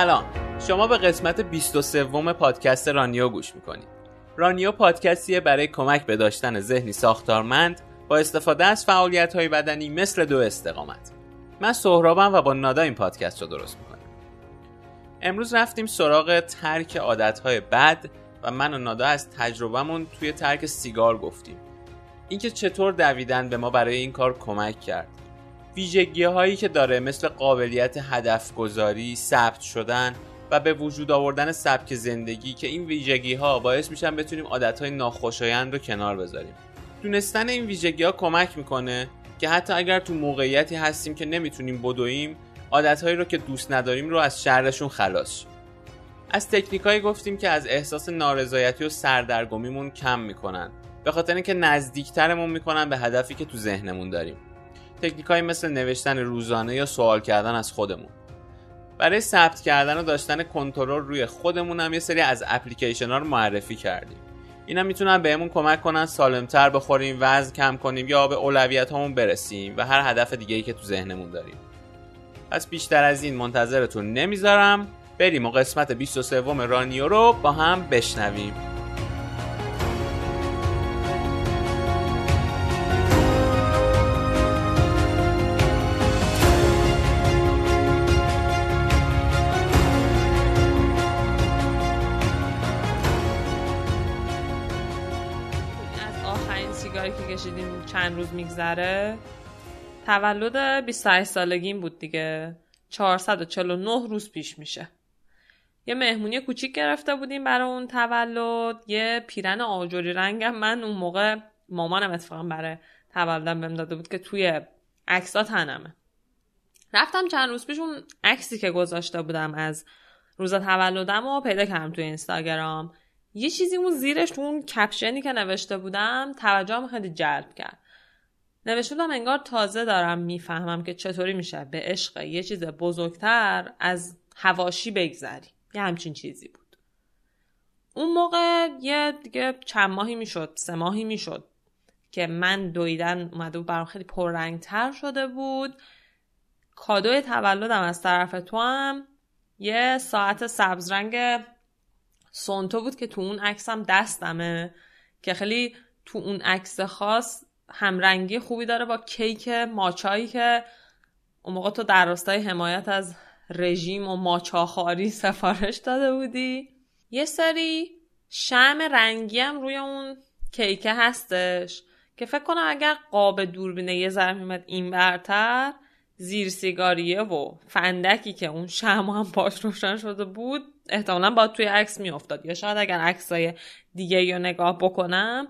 سلام. شما به قسمت 23 پادکست رانیو گوش می‌کنید. رانیو پادکستیه برای کمک به داشتن ذهنی ساختارمند با استفاده از فعالیت های بدنی مثل دو استقامت. من سهرابم و با نادا این پادکست رو درست می‌کنم امروز رفتیم سراغ ترک عادتهای بد و من و نادا از تجربهمون توی ترک سیگار گفتیم. اینکه چطور دویدن به ما برای این کار کمک کرد. ویژگی هایی که داره مثل قابلیت هدف گذاری، ثبت شدن و به وجود آوردن سبک زندگی که این ویژگی ها باعث میشن بتونیم عادت های ناخوشایند رو کنار بذاریم. دونستن این ویژگی ها کمک می‌کنه که حتی اگر تو موقعیتی هستیم که نمی‌تونیم بدویم عادتهایی رو که دوست نداریم رو از شرشون خلاص از تکنیکایی گفتیم که از احساس نارضایتی و سردرگمیمون کم می‌کنن. به خاطر اینکه نزدیکترمون می‌کنن به هدفی که تو ذهنمون داریم. تکنیکایی مثل نوشتن روزانه یا سوال کردن از خودمون. برای ثبت کردن و داشتن کنترل روی خودمون هم یه سری از اپلیکیشن ها رو معرفی کردیم. اینا می‌تونن بهمون کمک کنن سالمتر بخوریم وزن کم کنیم یا به اولویت همون برسیم و هر هدف دیگه ای که تو ذهنمون داریم. پس بیشتر از این منتظرتون نمی‌ذارم. بریم و قسمت 23 رانیو رو با هم بشنویم. چند روز میگذره. تولد 28 سالگیم بود دیگه. 449 روز پیش میشه. یه مهمونی کوچیک گرفته بودیم برای اون تولد. یه پیرن آجوری رنگم من اون موقع مامانم اتفاقا برای تولدم بهم داده بود که توی عکسا تنمه. رفتم چند روز پیش اون عکسی که گذاشته بودم از روز تولدم و پیدا کردم توی اینستاگرام. یه چیزی اون زیرش تو اون کپشنی که نوشته بودم توجهم خیلی جلب کرد. نوشته بودم انگار تازه دارم می‌فهمم که چطوری میشه. به عشق یه چیز بزرگتر از هواشی بگذری. یه همچین چیزی بود. اون موقع یه دیگه چند ماهی می‌شد سه ماهی می‌شد که من دویدن اومده بود برام خیلی پررنگتر شده بود. کادوی تولدم از طرف تو هم یه ساعت سبز رنگ سونتو بود که تو اون عکسم دستمه که خیلی تو اون عکس خاص همرنگی خوبی داره با کیک ماچایی که اون موقع تو در راستای حمایت از رژیم و ماچاخاری سفارش داده بودی. یه سری شم رنگی هم روی اون کیکه هستش که فکر کنم اگر قاب دوربینه یه ذره میمد این برتر زیر سیگاریه و فندکی که اون شم هم پاش روشن شده بود احتمالا با توی عکس میافتاد. یا شاید اگر عکسای دیگه رو نگاه بکنم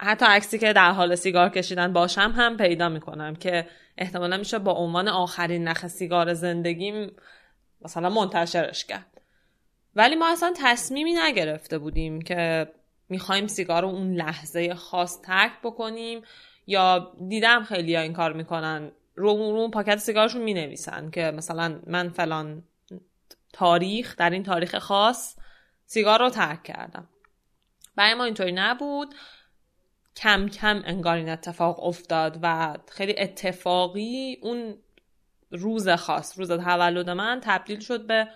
حتی عکسی که در حال سیگار کشیدن باشم هم پیدا می‌کنم که احتمالا میشه با عنوان آخرین نخ سیگار زندگیم مثلا منتشرش کرد. ولی ما اصلا تصمیمی نگرفته بودیم که می‌خوایم سیگار رو اون لحظه خاص ترک بکنیم یا دیدم خیلی ها این کار می‌کنن. رو اون پاکت سیگارشون می‌نویسن که مثلا من فلان تاریخ در این تاریخ خاص سیگار رو ترک کردم. برای ما اینطوری نبود. کم کم انگار این اتفاق افتاد و خیلی اتفاقی اون روز خاص روز تولد من تبدیل شد به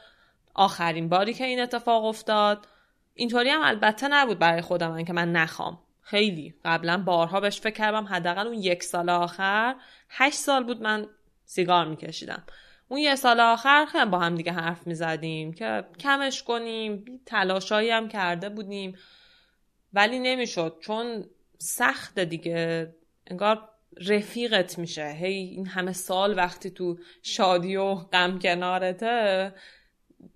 آخرین باری که این اتفاق افتاد. اینطوری هم البته نبود برای خودم من که من نخوام. خیلی. قبلا بارها بهش فکر کردم. حداقل اون یک سال آخر. هشت سال بود من سیگار میکشیدم. اون یه سال آخر خیلی با هم دیگه حرف می‌زدیم که کمش کنیم. تلاشایی هم کرده بودیم. ولی نمی‌شد. چون سخت دیگه. انگار رفیقت میشه. هی این همه سال وقتی تو شادی و غم کنارته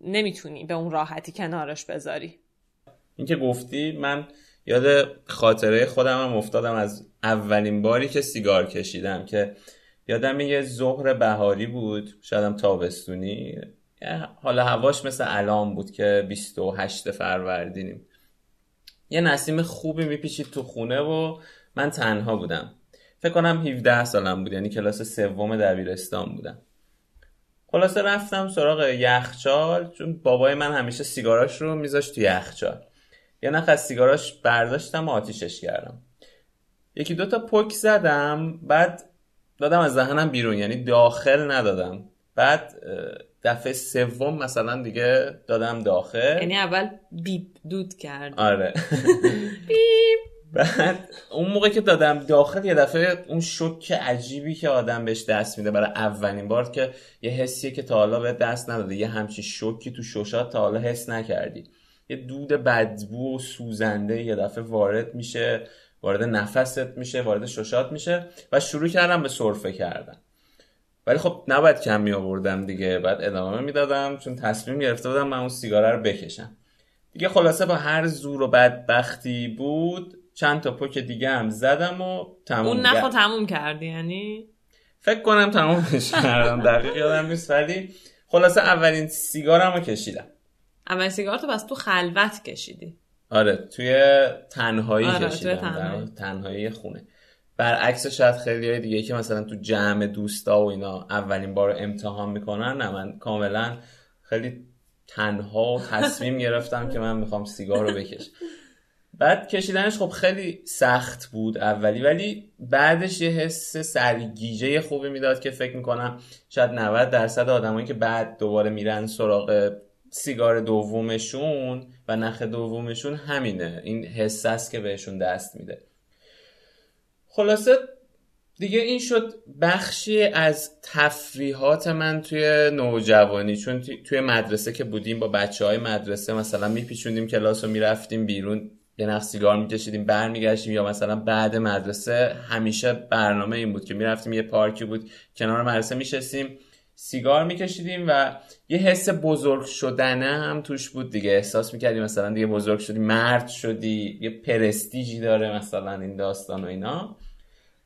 نمی‌تونی به اون راحتی کنارش بذاری. این که گفتی من یاد خاطره خودم هم افتادم از اولین باری که سیگار کشیدم که یادم یه ظهر بهاری بود. شایدم تابستونی. حالا هواش مثل الان بود که 28 فروردینیم. یه نسیم خوبی میپیچید تو خونه و من تنها بودم. فکر کنم 17 سالم بود یعنی کلاس سوم دبیرستان بودم. خلاصه رفتم سراغ یخچال چون بابای من همیشه سیگاراش رو میذاشت تو یخچال. یه نخ از سیگاراش برداشتم و آتیشش کردم. یکی دوتا پک زدم بعد دادم از ذهنم بیرون یعنی داخل ندادم. بعد دفعه سوم مثلا دیگه دادم داخل یعنی اول بیپ دود کرد آره. بعد اون موقع که دادم داخل یه دفعه اون شوک عجیبی که آدم بهش دست میده برای اولین بار که یه حسیه که تا حالا به دست نداده یه همچی شوکی تو شوشات تا حالا حس نکردی. یه دود بدبو و سوزنده یه دفعه وارد میشه وارد نفست میشه وارد شوشات میشه و شروع کردم به سرفه کردن. ولی خب نباید کم می آوردم دیگه بعد ادامه می‌دادم. چون تصمیم گرفته بودم من اون سیگاره رو بکشم. دیگه خلاصه با هر زور و بدبختی بود چند تا پک دیگه هم زدم و تموم اون نخو تموم کردی یعنی؟ فکر کنم تمومش کردم دقیق یادم نیست ولی خلاصه اولین سیگارم رو کشیدم. اولین سیگار تو بس تو خلوت کشیدی. آره توی تنهایی آره، توی کشیدم تنهایی. در تنهایی خونه. برعکس شاید خیلی های دیگه که مثلا تو جمع دوستا و اینا اولین بار امتحان می‌کنن نه من کاملا خیلی تنها و تصمیم گرفتم که من می‌خوام سیگار رو بکشم. بعد کشیدنش خب خیلی سخت بود اولی ولی بعدش یه حس سرگیجه خوبی می‌داد که فکر می‌کنم شاید 90 درصد آدمایی که بعد دوباره میرن سراغ سیگار دومشون و نخ دومشون همینه. این حس است که بهشون دست میده. خلاصه دیگه این شد بخشی از تفریحات من توی نوجوانی چون توی- مدرسه که بودیم با بچه های مدرسه مثلا میپیچوندیم کلاس رو می‌رفتیم بیرون یه نخ سیگار میکشیدیم برمیگشتیم یا مثلا بعد مدرسه همیشه برنامه این بود که می‌رفتیم یه پارکی بود کنار مدرسه میشستیم سیگار میکشیدیم و یه حس بزرگ شدنه هم توش بود دیگه. احساس می‌کردی مثلا دیگه بزرگ شدی مرد شدی یه پرستیجی داره مثلا این داستان و اینا.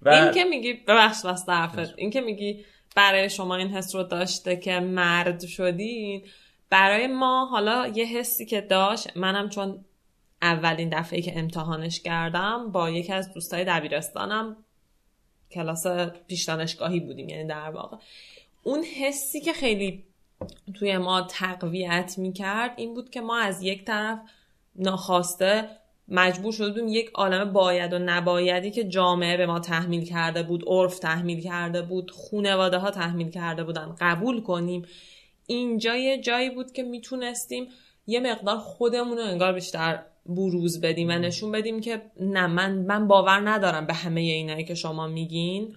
و این که میگی ببخش واسه حرفت این که میگی برای شما این حس رو داشته که مرد شدین برای ما حالا یه حسی که داشت منم چون اولین دفعه که امتحانش کردم با یکی از دوستای دبیرستانم کلاس پیش دانشگاهی بودیم یعنی در واقع. اون حسی که خیلی توی ما تقویت می‌کرد این بود که ما از یک طرف ناخواسته مجبور شده بودیم یک عالم باید و نبایدی که جامعه به ما تحمیل کرده بود عرف تحمیل کرده بود خونواده ها تحمیل کرده بودن قبول کنیم. اینجا یه جایی بود که می‌تونستیم یه مقدار خودمون رو انگار بیشتر بروز بدیم و نشون بدیم که نه من من باور ندارم به همه اینایی که شما میگین.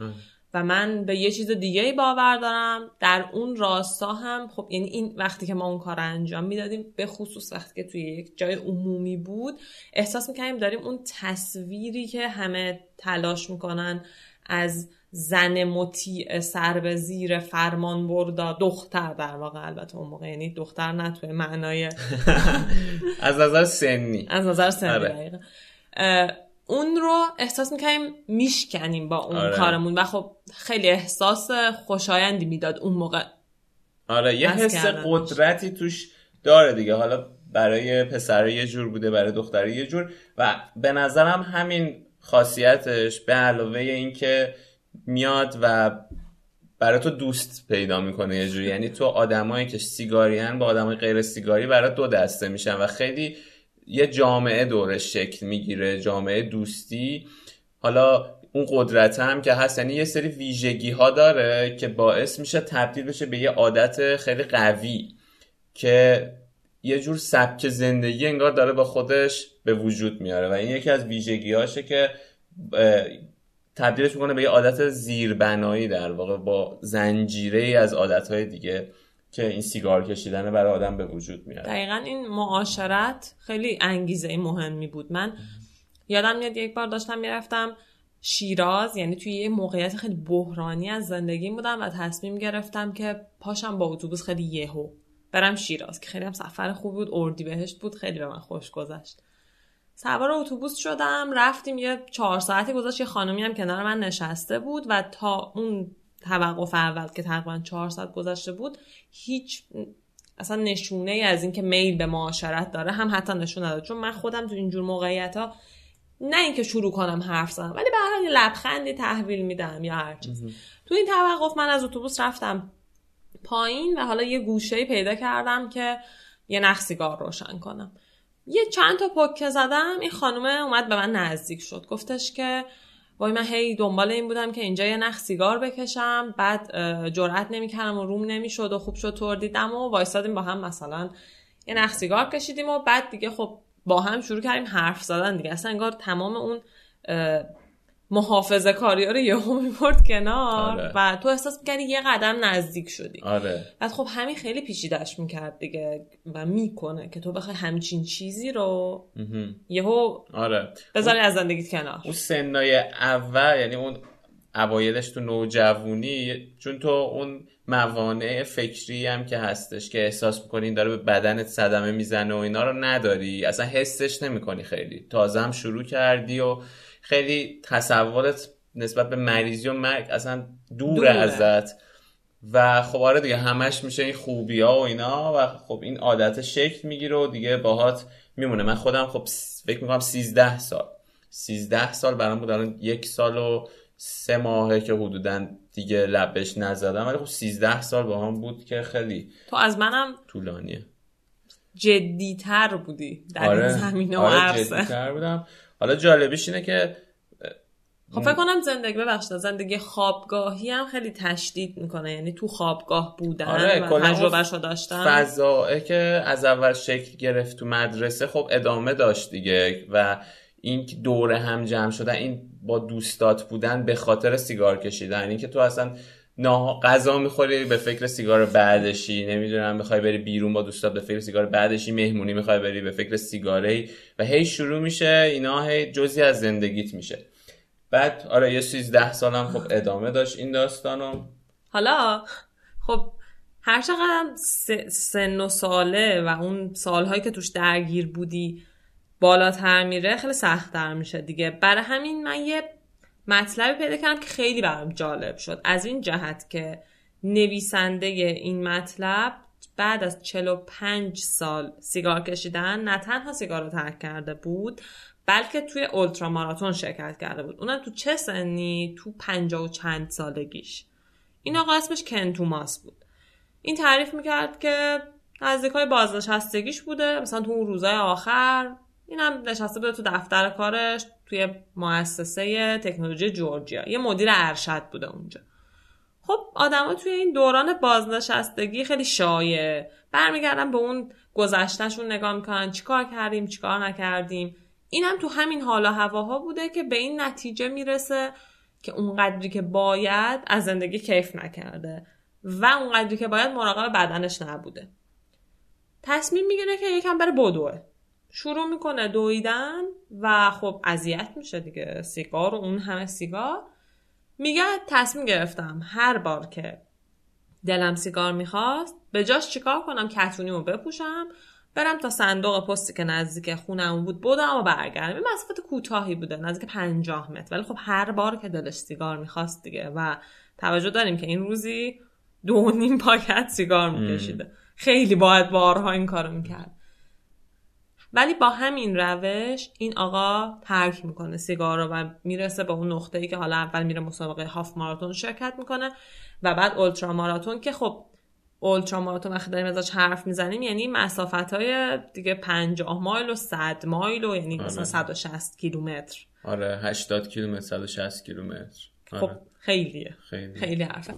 و من به یه چیز دیگه ای باور دارم. در اون راستا هم خب یعنی این وقتی که ما اون کار رو انجام می‌دادیم به خصوص وقتی که توی یک جای عمومی بود احساس می‌کنیم داریم اون تصویری که همه تلاش می‌کنن از زن مطیع سر به زیر فرمان بردا دختر در واقع البته اون موقع یعنی دختر نه توی معنای از نظر سنی. از نظر سنی آره. اون رو احساس می‌کنیم میشکنیم با اون آره. کارمون و خب خیلی احساس خوشایندی می‌داد اون موقع آره یه حس. قدرتی توش داره دیگه حالا برای پسره یه جور بوده برای دختره یه جور و به نظرم همین خاصیتش به علاوه اینکه میاد و برای تو دوست پیدا می‌کنه یه جوری یعنی تو آدمایی که سیگاریان با آدمای غیر سیگاری برای دو دسته میشن و خیلی یه جامعه دورش شکل می‌گیره جامعه دوستی. حالا اون قدرت هم که هست یعنی یه سری ویژگی ها داره که باعث میشه تبدیل بشه به یه عادت خیلی قوی که یه جور سبک زندگی انگار داره با خودش به وجود میاره. و این یکی از ویژگی هاشه که تبدیلش می‌کنه به یه عادت زیربنایی در واقع با زنجیره ای از عادت های دیگه. که این سیگار کشیدن برای آدم به وجود میاره دقیقا این معاشرت خیلی انگیزه مهمی بود. من یادم میاد یک بار داشتم می‌رفتم شیراز یعنی توی یه موقعیت خیلی بحرانی از زندگی بودم و تصمیم گرفتم که پاشم با اتوبوس خیلی یهو برم شیراز که خیلی هم سفر خوب بود اردی بهشت بود خیلی به من خوش گذشت. سوار اتوبوس شدم رفتیم یه چهار ساعتی گذاشت یه خانومی هم کنار من نشسته بود و تا اون توقف اول که تقریبا چهار ساعت گذشته بود هیچ اصلا نشونه ای از اینکه میل به معاشرت داره هم حتی نشون نداد. چون من خودم تو اینجور موقعیت ها نه اینکه شروع کنم حرف زنم ولی به هر حال لبخندی تحویل میدم یا هر چیز. تو این توقف من از اتوبوس رفتم پایین و حالا یه گوشه پیدا کردم که یه نخ سیگار روشن کنم. یه چند تا پکه زدم این خانومه اومد به من نزدیک شد. گفتش که وای من هی دنبال این بودم که اینجا یه نخ سیگار بکشم. بعد جرئت نمی‌کردم و روم نمی‌شد و خوب شد طور دیدم و وایسادیم با هم مثلا یه نخ سیگار کشیدیم و بعد دیگه خب با هم شروع کردیم حرف زدن دیگه. اصلا انگار تمام اون محافظه کاری رو یهو می‌برد کنار آره. و تو احساس می‌کردی یه قدم نزدیک شدی آره. بعد خب همین خیلی پیچیدش می‌کرد دیگه و می‌کنه که تو بخوای همچین چیزی رو یهو آره. بذاری از زندگیت کنار اون سنای اول یعنی اون اوایلش تو نوجوونی چون تو اون موانع فکری هم که هستش که احساس می‌کنی داره به بدنت صدمه می‌زنه و اینا رو نداری. اصلا حسش نمی‌کنی خیلی. تازه هم شروع کردی و خیلی تصورت نسبت به مریضی و مرگ اصلا دوره, ازت. و خب آره دیگه همش میشه این خوبی ها و اینا و خب این عادت شکل می‌گیره و دیگه باهات میمونه. من خودم خب فکر می‌کنم 13 سال. 13 سال برام بود الان یک سال و سه ماهه که حدودا دیگه لبش نزدم ولی خب 13 سال با هم بود که خیلی تو از منم طولانیه. جدیتر بودی در آره. این زمینه و آره عرصه. جدیتر بودم. حالا جالبیش اینه که خب فکر کنم زندگی ببخشید زندگی خوابگاهی هم خیلی تشدید می‌کنه یعنی تو خوابگاه بودن آره، و تجربهشو داشتن. فضائه که از اول شکل گرفت تو مدرسه خب ادامه داشت دیگه و این دوره هم جمع شدن این با دوستات بودن به خاطر سیگار کشیدن. این که تو اصلا نه غذا می‌خوری به فکر سیگار بعدشی. نمی‌دونم می‌خوای بری بیرون با دوستات به فکر سیگار بعدشی. مهمونی می‌خوای بری به فکر سیگاری و هی شروع میشه اینا هی جزی از زندگیت میشه. بعد آره یه 13 سالم خب ادامه داشت این داستانم حالا خب هر چقدر سن و ساله و اون سالهایی که توش درگیر بودی بالاتر میره خیلی سختتر میشه دیگه. برای همین من یه مطلبی پیدا کردم که خیلی برام جالب شد. از این جهت که نویسنده این مطلب بعد از 45 سال سیگار کشیدن نه تنها سیگار رو ترک کرده بود بلکه توی اولترا ماراتون شرکت کرده بود. اونم تو چه سنی؟ تو پنجاه و چند سالگیش. این آقا اسمش کن توماس بود. این تعریف می‌کرد که نزدیک های بازنشستگیش بوده. مثلا تو اون روزای آخر اینم نشسته بوده تو دفتر کارش توی مؤسسه تکنولوژی جورجیا. یه مدیر ارشد بوده اونجا. خب آدما توی این دوران بازنشستگی خیلی شایع. برمیگردن به اون گذشتهشون نگاه می‌کنن چیکار کردیم چیکار نکردیم. اینم تو همین حالا هواها بوده که به این نتیجه می‌رسه که اونقدری که باید از زندگی کیف نکرده و اونقدری که باید مراقب بدنش نبوده. تصمیم می‌گیره که یکم بره بدوه. شروع می‌کنه دویدن و خب اذیت میشه دیگه. سیگار و اون همه سیگار. میگه تصمیم گرفتم هر بار که دلم سیگار می‌خواست به جاش چیکار کنم؟ کتونیمو بپوشم برم تا صندوق پستی که نزدیک خونم بود بودم و برگردم. این مسافت کوتاهی بوده نزدیک پنجاه متر. ولی خب هر بار که دلش سیگار می‌خواست دیگه و توجه داریم که این روزی دو نیم پاکت سیگار میکشیده. خیلی باید بارها این کارو می‌کرد. ولی با همین روش این آقا ترک می‌کنه سیگار رو و می‌رسه به اون نقطه ای که حالا اول میره مسابقه هاف ماراتون شرکت می‌کنه و بعد اولترا ماراتون که خب اولترا ماراتون وقتی داریم ازش حرف می‌زنیم یعنی مسافت های دیگه 50 مایل و 100 مایل و یعنی مثلا 160 کیلومتر. آره 80 کیلومتر 160 کیلومتر. خب خیلیه. خیلی. خیلی حرفه.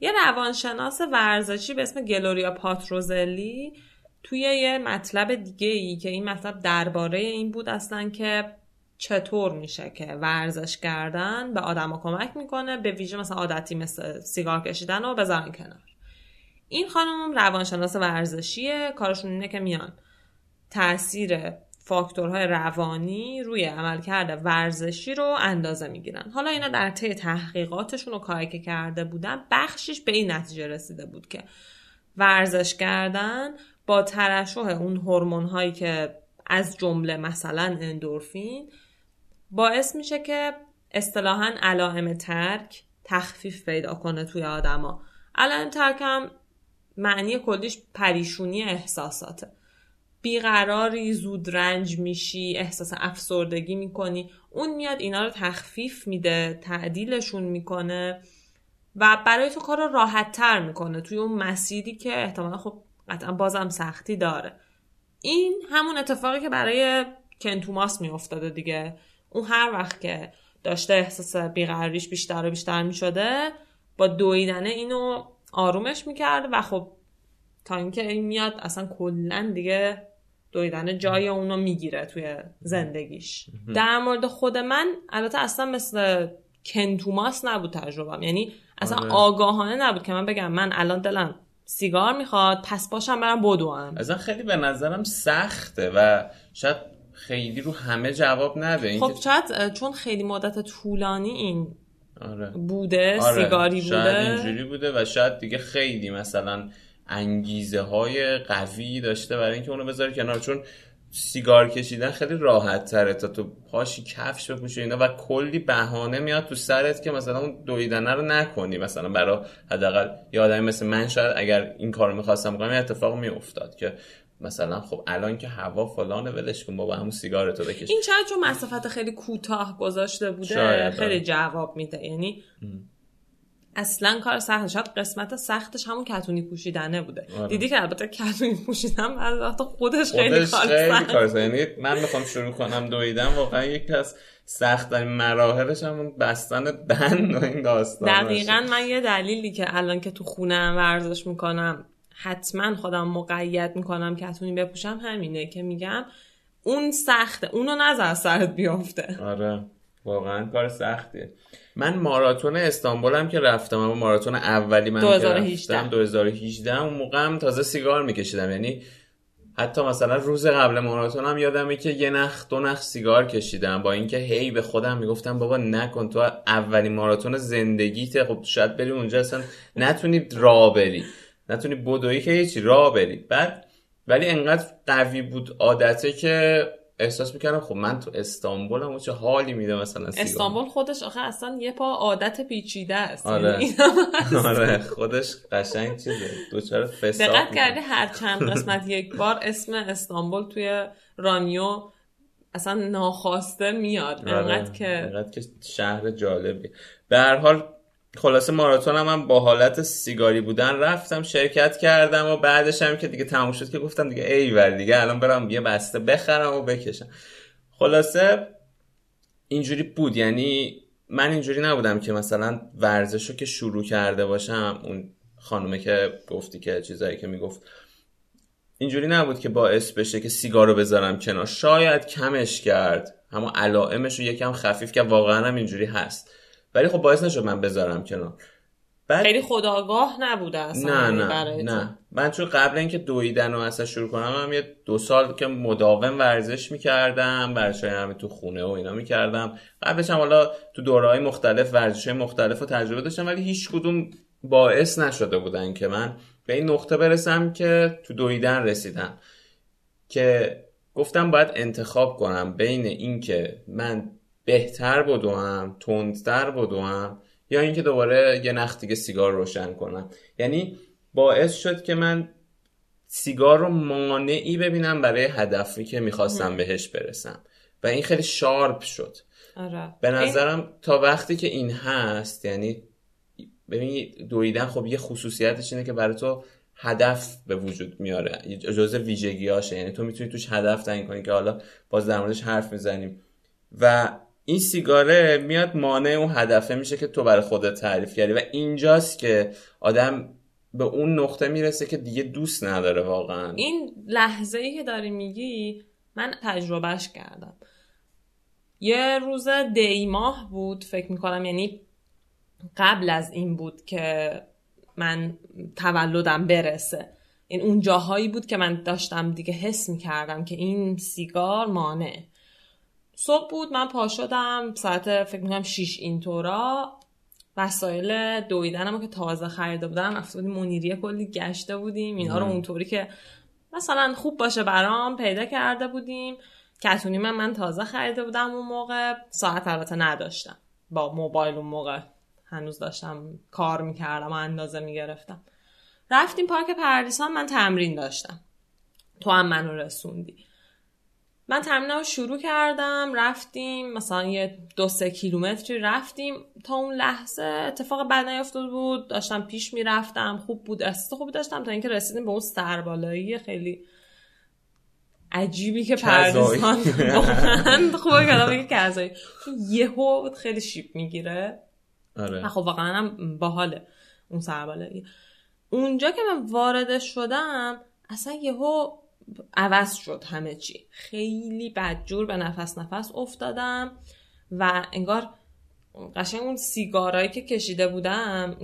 یه روانشناس ورزشی به اسم گلوریا پاتروزلی توی یه مطلب دیگه ای که این مطلب درباره این بود اصلا که چطور میشه که ورزش کردن به آدما کمک می‌کنه به ویژه مثلا عادتی مثل سیگار کشیدن و بذارن کنار. این خانم روانشناس ورزشیه کارشون اینه که میان تاثیر فاکتورهای روانی روی عملکرد ورزشی رو اندازه می‌گیرن. حالا اینا در طی تحقیقاتشون رو کاری که کرده بودن بخشش به این نتیجه رسیده بود که ورزش کردن با ترشح اون هورمون هایی که از جمله مثلا اندورفین باعث میشه که اصطلاحا علائم ترک تخفیف پیدا کنه توی آدما. علائم ترک هم معنی کلیش پریشونی احساساته. بیقراری زود رنج میشی احساس افسردگی می‌کنی. اون میاد اینا رو تخفیف میده تعدیلشون می‌کنه و برای تو کار رو راحت تر می‌کنه. توی اون مسیری که احتمالا خب قطعا بازم سختی داره. این همون اتفاقی که برای کنتوماس میافتاده دیگه. اون هر وقت که داشته احساس بیقراریش بیشتر و بیشتر می‌شده با دویدنه اینو آرومش می‌کرده و خب تا اینکه این میاد اصلا کلا دیگه دویدن جای اونو می‌گیره توی زندگیش. در مورد خود من البته اصلا مثل کنتوماس نبود تجربهم یعنی اصلا آره. آگاهانه نبود که من بگم من الان دلم سیگار می‌خواد پس باشم برم بدوم. اصلا خیلی به نظرم سخته و شاید خیلی رو همه جواب نده. این خب شاید چون خیلی مدت طولانی این آره. بوده آره، سیگاری شاید بوده. اینجوری بوده و شاید دیگه خیلی مثلا انگیزه های قوی داشته برای اینکه اونو بذاره کنار. چون سیگار کشیدن خیلی راحت تره تا تو پاشی کفش بپوشی اینا و کلی بهانه میاد تو سرت که مثلا اون دویدنه رو نکنی. مثلا برای حداقل یه آدمی مثل من شاید اگر این کار می‌خواستم بکنم اتفاق میافتاد که مثلا خب الان که هوا فلانه ولش کن بابا همون سیگار تو بکش. این شاید چون مسافت خیلی کوتاه گذاشته بوده شاید، خیلی آره. جواب میده. یعنی اصلا کار سخت شاید قسمت سختش همون کتونی پوشیدنه بوده. آره. دیدی که البته کتونی پوشیدن بعضی وقتا خودش خیلی خودش کار خیلی سخت. یعنی من می‌خوام شروع کنم دویدن واقعا یکی از سخت مراحلش همون بستن دهن و این داستان دقیقا من یه دلیلی که الان که تو خونم ورزش می‌کنم حتما خودم مقید می‌کنم کتونی بپوشم همینه که میگم اون سخته اونو نظر از سرت بیافته. آره. واقعا کار سختیه. من ماراتون استانبول هم که رفتم اما ماراتون اولی من 2018. که رفتم 2018 اون موقع هم تازه سیگار میکشیدم. یعنی حتی مثلا روز قبل ماراتون هم یادمه که یه نخ دو نخ سیگار کشیدم. با اینکه هی به خودم می‌گفتم بابا نکن تو اولین ماراتون زندگیته خب شاید بری اونجا اصلا نتونی راه بری نتونی بدوی که هیچی راه بری بعد ولی انقدر قوی بود عادته که احساس می‌کردم خب من تو استانبولم و چه حالی میده مثلا سیگار. استانبول خودش آخه اصلا یه پا عادت پیچیده است. آره. یعنی. آره. خودش قشنگ چیزه. دوچار فساد دقت. کردی هر چند قسمت یک بار اسم استانبول توی رانیو اصلا ناخواسته میاد. آره، انقدر که انقدر که شهر جالبی به هر حال خلاصه ماراتون هم با حالت سیگاری بودن رفتم شرکت کردم و بعدش هم که دیگه تموم شد که گفتم دیگه ای دیگه الان برم یه بسته بخرم و بکشم. خلاصه اینجوری بود. یعنی من اینجوری نبودم که مثلا ورزش رو که شروع کرده باشم اون خانومه که گفتی که چیزایی که می‌گفت اینجوری نبود که باعث بشه که سیگار رو بذارم کنار. شاید کمش کرد اما علائمش رو یکم خفیف که واقعا هم اینجوری هست. ولی خب باعث نشد من بذارم کنار. بعد خیلی خودآگاه نبوده اصلا نه برای نه تو. نه. من چون قبل اینکه دویدن رو اصلا شروع کنم هم یه دو سال که مداوم ورزش می‌کردم ورزش همه تو خونه و اینا می‌کردم. قبلش هم حالا تو دورهای مختلف ورزش مختلف رو تجربه داشتم ولی هیچ کدوم باعث نشده بودن که من به این نقطه برسم که تو دویدن رسیدم. که گفتم باید انتخاب کنم بین اینکه من بهتر بدوم تندتر بدوم یا اینکه دوباره یه نخ دیگه سیگار روشن کنم. یعنی باعث شد که من سیگار رو مانعی ببینم برای هدفی که می‌خواستم بهش برسم. و این خیلی شارپ شد. آره. به نظرم تا وقتی که این هست یعنی ببین دویدن خب یه خصوصیتش اینه که برای تو هدف به وجود میاره. جزء ویژگیاشه یعنی تو می‌تونی توش هدف تعیین کنی که حالا باز در موردش حرف می‌زنیم. و این سیگاره میاد مانع اون هدفه میشه که تو برای خودت تعریف کردی. و اینجاست که آدم به اون نقطه می‌رسه که دیگه دوست نداره واقعا. این لحظه ای که داری میگی من تجربهش کردم. یه روز دی ماه بود فکر می‌کنم یعنی قبل از این بود که من تولدم برسه. این اون جاهایی بود که من داشتم دیگه حس می‌کردم که این سیگار مانع صبح بود من پا شدم ساعت فکر می‌کنم شیش اینطورا. وسایل دویدنم رو که تازه خریده بودم رفته بودیم منیریه کلی گشته بودیم. اینا رو. اونطوری که مثلا خوب باشه برام پیدا کرده بودیم. کتونی من من تازه خریده بودم اون موقع. ساعت البته نداشتم. با موبایل اون موقع هنوز داشتم کار می‌کردم و اندازه می‌گرفتم. رفتیم پارک پردیسان من تمرین داشتم. تو هم منو رسوندی. من تمرین رو شروع کردم رفتیم مثلا یه دو سه کیلومتری رفتیم تا اون لحظه اتفاق بد نیفتاده بود. داشتم پیش می‌رفتم خوب بود احساس خوبی داشتم تا اینکه رسیدیم به اون سربالایی خیلی عجیبی که. پردیسان واقعا خوبه که آدم بگه کذایی یهو خیلی شیپ می‌گیره. آره. خب واقعا هم باحاله اون سربالایی. اونجا که من وارد شدم اصلا یهو عوض شد همه چی. خیلی بدجور به نفس نفس افتادم و انگار قشنگ اون سیگارایی که کشیده بودم.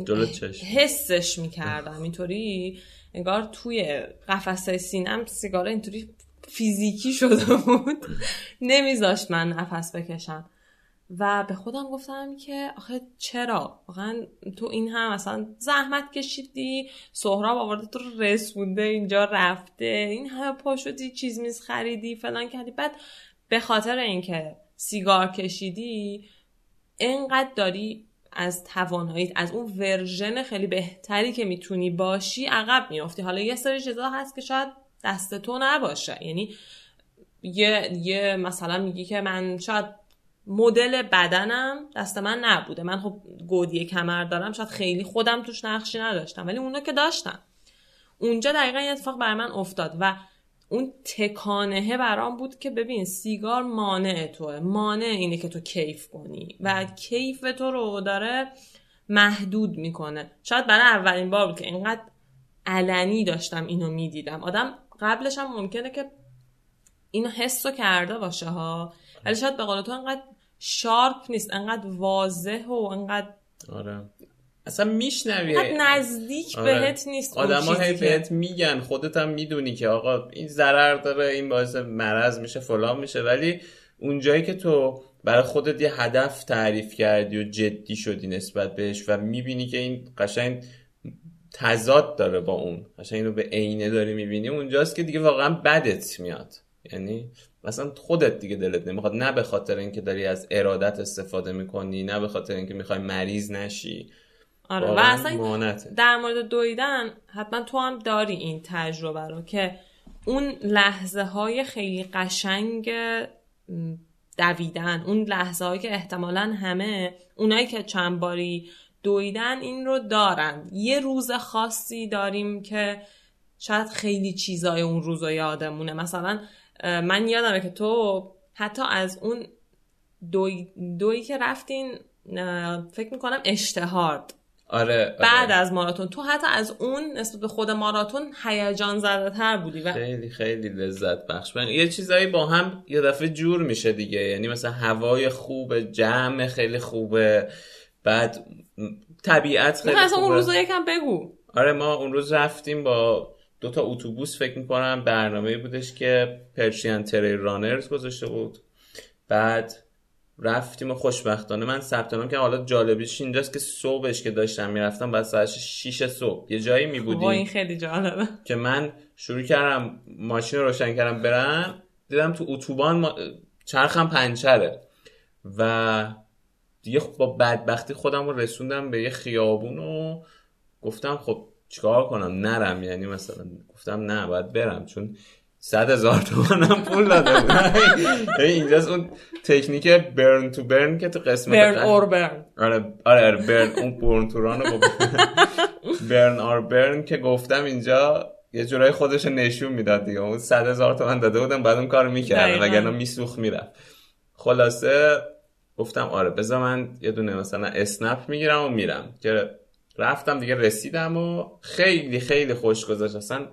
حسش می‌کردم. اینطوری انگار توی قفسه سینم سیگار اینطوری فیزیکی شده بود. نمیذاشت من نفس بکشم. و به خودم گفتم که آخه چرا؟ واقعا تو این هم مثلا زحمت کشیدی سهراب آورده تو رسونده اینجا رفته این همه پا شدی چیز میز خریدی فلان کردی. بعد به خاطر اینکه سیگار کشیدی انقدر داری از تواناییت از اون ورژن خیلی بهتری که می‌تونی باشی عقب میافتی. حالا یه سری چیزا هست که شاید دست تو نباشه. یعنی یه, یه مثلا میگی که من شاید مدل بدنم دست من نبوده. من خب گودی کمر دارم شاید خیلی خودم توش نقشی نداشتم ولی اونا که داشتم. اونجا دقیقا این اتفاق بر من افتاد و اون تکانهه برام بود که ببین سیگار مانع توه. مانع اینه که تو کیف کنی و کیف تو رو داره محدود می‌کنه. شاید برای اولین بار بود که اینقدر علنی داشتم اینو می‌دیدم. آدم قبلش هم ممکنه که اینو حس کرده باشه ها. ولی شاید به قول تو انقدر شارپ نیست انقدر واضح و انقدر آره. اصلا میشنوی. نزدیک آره. بهت نیست آدما چیزی هی بهت میگن خودت هم می‌دونی که آقا این ضرر داره این باعث مرض میشه فلان میشه. ولی اونجایی که تو برای خودت یه هدف تعریف کردی و جدی شدی نسبت بهش و می‌بینی که این قشنگ تضاد داره با اون قشنگ اینو به عینه داری می‌بینی اونجاست که دیگه واقعا بدت میاد. یعنی مثلا خودت دیگه دلت نمی‌خواد. نه به خاطر اینکه داری از ارادت استفاده می‌کنی نه به خاطر اینکه می‌خوای مریض نشی. آره و اصلا. در مورد دویدن حتما تو هم داری این تجربه رو که اون لحظه های خیلی قشنگ دویدن اون لحظه هایی که احتمالا همه اونایی که چند باری دویدن این رو دارن. یه روز خاصی داریم که شاید خیلی چیزای اون روز رو یادمونه. مثلا من یادمه که تو حتی از اون دوی, دویی که رفتین فکر می‌کنم اشتهارد آره, آره. بعد از ماراتون. تو حتی از اون نسبت به خود ماراتون هیجان زده تر بودی و خیلی خیلی لذت بخش. من یه چیزایی با هم یه دفعه جور میشه دیگه. یعنی مثلا هوای خوبه جمع خیلی خوبه. بعد طبیعت خیلی اصلا اون خوبه. روزا یکم بگو. آره ما اون روز رفتیم با دو تا اتوبوس فکر می‌کنم برنامه بودش که پرشین تری رانرز گذاشته بود. بعد رفتیم و خوشبختانه من ثبت نام که حالا جالبیش اینجاست که صبحش که داشتم می‌رفتم بعد ساعت 6 صبح. یه جایی می با این بودیم خیلی جالبه. که من شروع کردم ماشین رو روشن کردم برم دیدم تو اتوبان ما... چرخم پنچره. و دیگه خب با بدبختی خودم رو رسوندم به یه خیابون و گفتم خب چیکار کنم؟ نرم. یعنی مثلا گفتم نه باید برم. چون صد هزار تومنم پول داده بود. اینجاست اون تکنیک برن تو برن که تو قسمت برن اور برن آره آره آره برن اون برن تو ران رو با برن آر برن که گفتم اینجا یه جورای خودش نشون می‌داد دیگه. اون صد هزار تومن داده بودم بعد اون کار می‌کردم. دقیقاً. وگرنه میسوخ می‌رفت. خلاصه گفتم آره بذار من یه دونه مثلا اسنپ می‌گیرم و میرم. که رفتم دیگه رسیدم و خیلی خیلی خوش گذشت. اصلا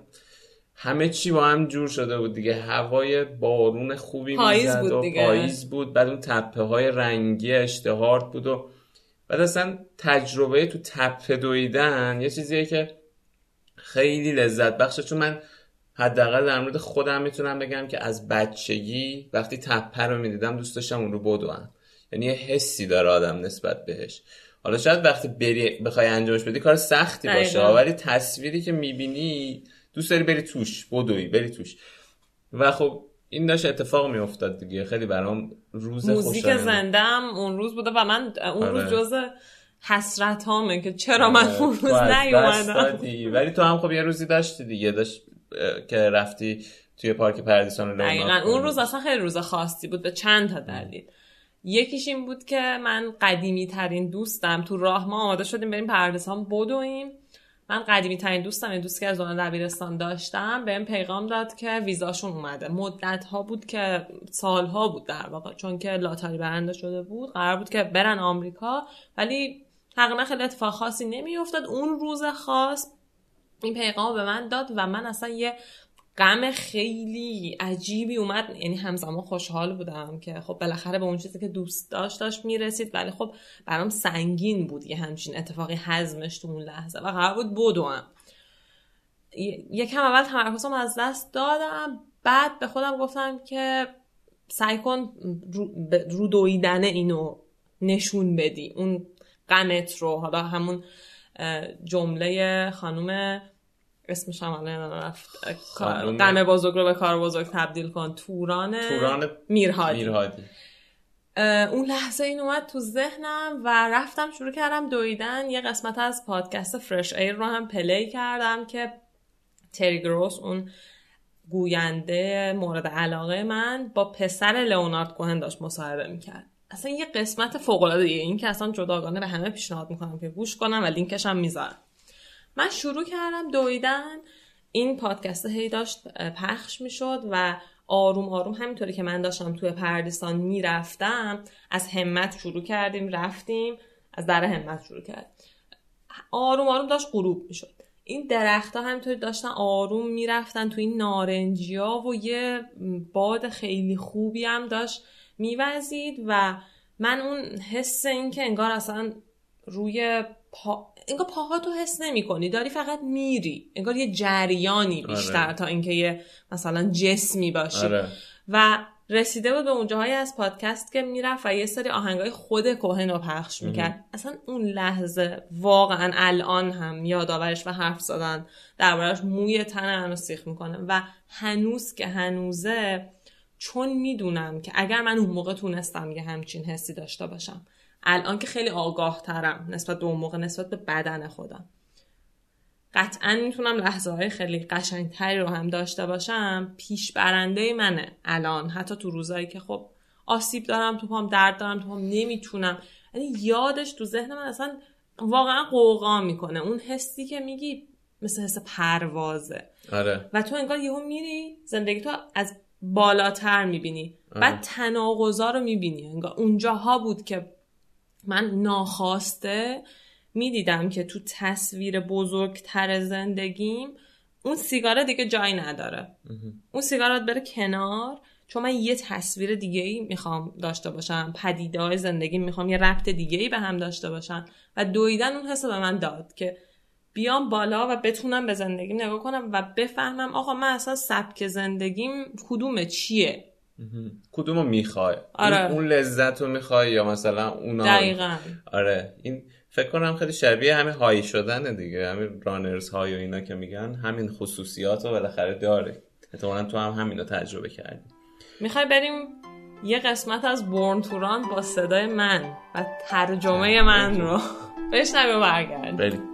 همه چی با هم جور شده بود دیگه. هوای بارون خوبی می‌زد بود و دیگه. پاییز بود. بعد اون تپه های رنگی اشتهارت بود و بعد اصلا تجربه تو تپه دویدن یه چیزیه که خیلی لذت بخشه. چون من حداقل در مورد خودم می‌تونم بگم که از بچگی وقتی تپه رو می‌دیدم دوست داشتم اون رو بدوم. یعنی یه حسی داره آدم نسبت بهش. حالا شاید وقتی بری بخوای انجامش بدی کار سختی باشه. ولی تصویری که می‌بینی دوست داری بری توش بدوی بری توش. و خب این داشت اتفاق میافتاد دیگه. خیلی برام روز موزیک هم اون روز بوده و من اون آره. روز جز حسرت هامه که چرا من اون روز نیومدم. ولی تو هم خب یه روزی داشتی دیگه. داشت که رفتی توی پارک پردیسان رو اون. روز اصلا خیلی روز خاصی بود. به چند تا دلیل. یکیش این بود که من قدیمی ترین دوستم. تو راه ما آماده شدیم بریم پردیسان بدویم. من قدیمی ترین دوستم این دوستی که از دوران دبیرستان داشتم بهم پیغام داد که ویزاشون اومده. مدت ها بود که سالها بود در واقع چون که لاتاری برنده شده بود. قرار بود که برن آمریکا ولی تقریبا خیلی اتفاق خاصی نمیافتاد. اون روز خاص این پیغام به من داد و من اصلا یه غم خیلی عجیبی اومد. یعنی همزمان خوشحال بودم که خب بالاخره به اون چیزی که دوست داشت داشت می‌رسید. ولی خب برام سنگین بود یه همچین اتفاقی حزمش تو اون لحظه و قرار بود بدوم. یکم اول تمرکزم از دست دادم. بعد به خودم گفتم که سعی کن رو, دویدن اینو نشون بدی. اون غمت رو حالا همون جمله خانم اسمش هم الان رفت. غم بزرگ رو به کار بزرگ تبدیل کن. توران توران میرهادی, میرهادی. اون لحظه این اومد تو ذهنم و رفتم شروع کردم دویدن. یه قسمت از پادکست Fresh Air رو هم play کردم که تری گروس اون گوینده مورد علاقه من با پسر لئونارد کوهن داشت مصاحبه می‌کرد. اصلا یه قسمت فوق العاده این که اصلا جداگانه به همه پیشنهاد می‌کنم که گوش کنم و لینکش هم می‌ذارم. من شروع کردم دویدن. این پادکست هی داشت پخش می‌شد و آروم آروم همینطوری که من داشتم توی پردیسان می‌رفتم از همت شروع کردیم رفتیم از در همت شروع کرد آروم آروم داشت غروب می‌شد. این درختها همینطوری داشتن آروم می‌رفتن تو این نارنجیا و یه باد خیلی خوبی هم داشت میوزید و من اون حس این که انگار اصلا روی پا... انگار پاهاتو حس نمی کنی داری فقط میری انگار یه جریانی آره. بیشتر تا اینکه یه مثلا جسمی باشی آره. و رسیده بود به اونجاهای از پادکست که می‌رفت و یه سری آهنگای خود کوهن رو پخش می‌کرد اصلا اون لحظه واقعا الان هم یادآورش و حرف زدن دربارش موی تن منو سیخ می‌کنه و هنوز که هنوزه چون می‌دونم که اگر من اون موقع تونستم یه همچین حسی داشته باشم الان که خیلی آگاه ترم نسبت به اون موقع نسبت به بدن خودم. قطعا می‌تونم لحظه های خیلی قشنگتری رو هم داشته باشم. پیش برنده منه الان. حتی تو روزایی که خب آسیب دارم تو پام درد دارم تو پام نمی‌تونم. یعنی یادش تو ذهن من اصلا واقعا قوقا می‌کنه. اون حسی که میگی مثل حس پروازه. آره. و تو انگار یهو میری زندگی تو از بالاتر می‌بینی. آره. بعد تناقضا رو می‌بینی. انگار اونجاها بود که من ناخواسته می‌دیدم که تو تصویر بزرگتر زندگیم اون سیگاره دیگه جایی نداره. اون سیگار بره کنار چون من یه تصویر دیگه ای می‌خوام داشته باشم. پدیده های زندگی می‌خوام یه ربط دیگه ای به هم داشته باشم و دویدن اون حس به من داد که بیام بالا و بتونم به زندگی نگاه کنم و بفهمم آقا من اصلا سبک زندگیم کدومه چیه؟ کدومو می‌خوای؟ آره. اون لذت رو می‌خوای یا مثلا اونا؟ دقیقا. آره. این فکر کنم خیلی شبیه همین هایی شدنه دیگه. همین رانرز های و اینا که میگن همین خصوصیات رو بالاخره داره احتمالا تو هم همین رو تجربه کردی. می‌خوای بریم یه قسمت از بورن توران با صدای من و ترجمه من رو. بشنویم برگرد بریم.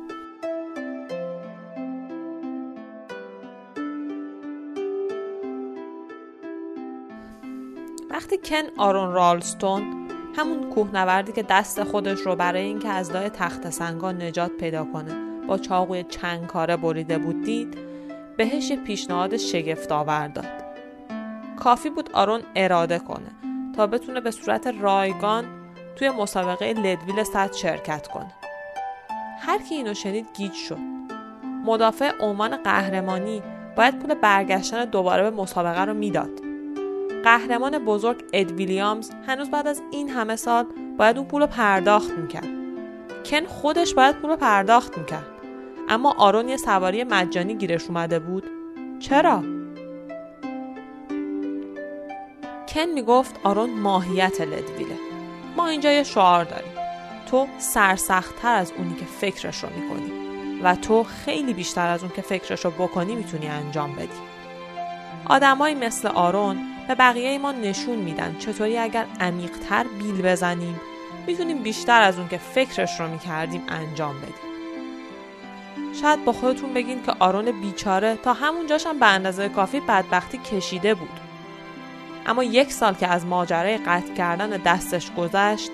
کن آرون رالستون همون کوهنوردی که دست خودش رو برای اینکه از لای تخت سنگا نجات پیدا کنه با چاقوی چند کاره بریده بود دید؟ بهش پیشنهاد شگفت آور داد. کافی بود آرون اراده کنه تا بتونه به صورت رایگان توی مسابقه لدویل صد شرکت کنه. هر کی اینو شنید گیج شد. مدافع عنوان قهرمانی باید پول برگشتن دوباره به مسابقه رو می‌داد. قهرمان بزرگ اد ویلیامز هنوز بعد از این همه سال باید اون پول رو پرداخت می‌کرد. کن خودش باید پول رو پرداخت می‌کرد. اما آرون یه سواری مجانی گیرش اومده بود. چرا؟ کن می‌گفت آرون ماهیت لدویله. ما اینجا یه شعار داریم. تو سرسختتر از اونی که فکرش رو می‌کنی و تو خیلی بیشتر از اون که فکرش رو بکنی می‌تونی انجام بدی. آدمایی مثل آرون به بقیه ما نشون میدن چطوری اگر عمیقتر بیل بزنیم می‌تونیم بیشتر از اون که فکرش رو می‌کردیم انجام بدیم. شاید با خودتون بگین که آرون بیچاره تا همونجاش هم به اندازه کافی بدبختی کشیده بود. اما یک سال که از ماجرای قطع کردن دستش گذشت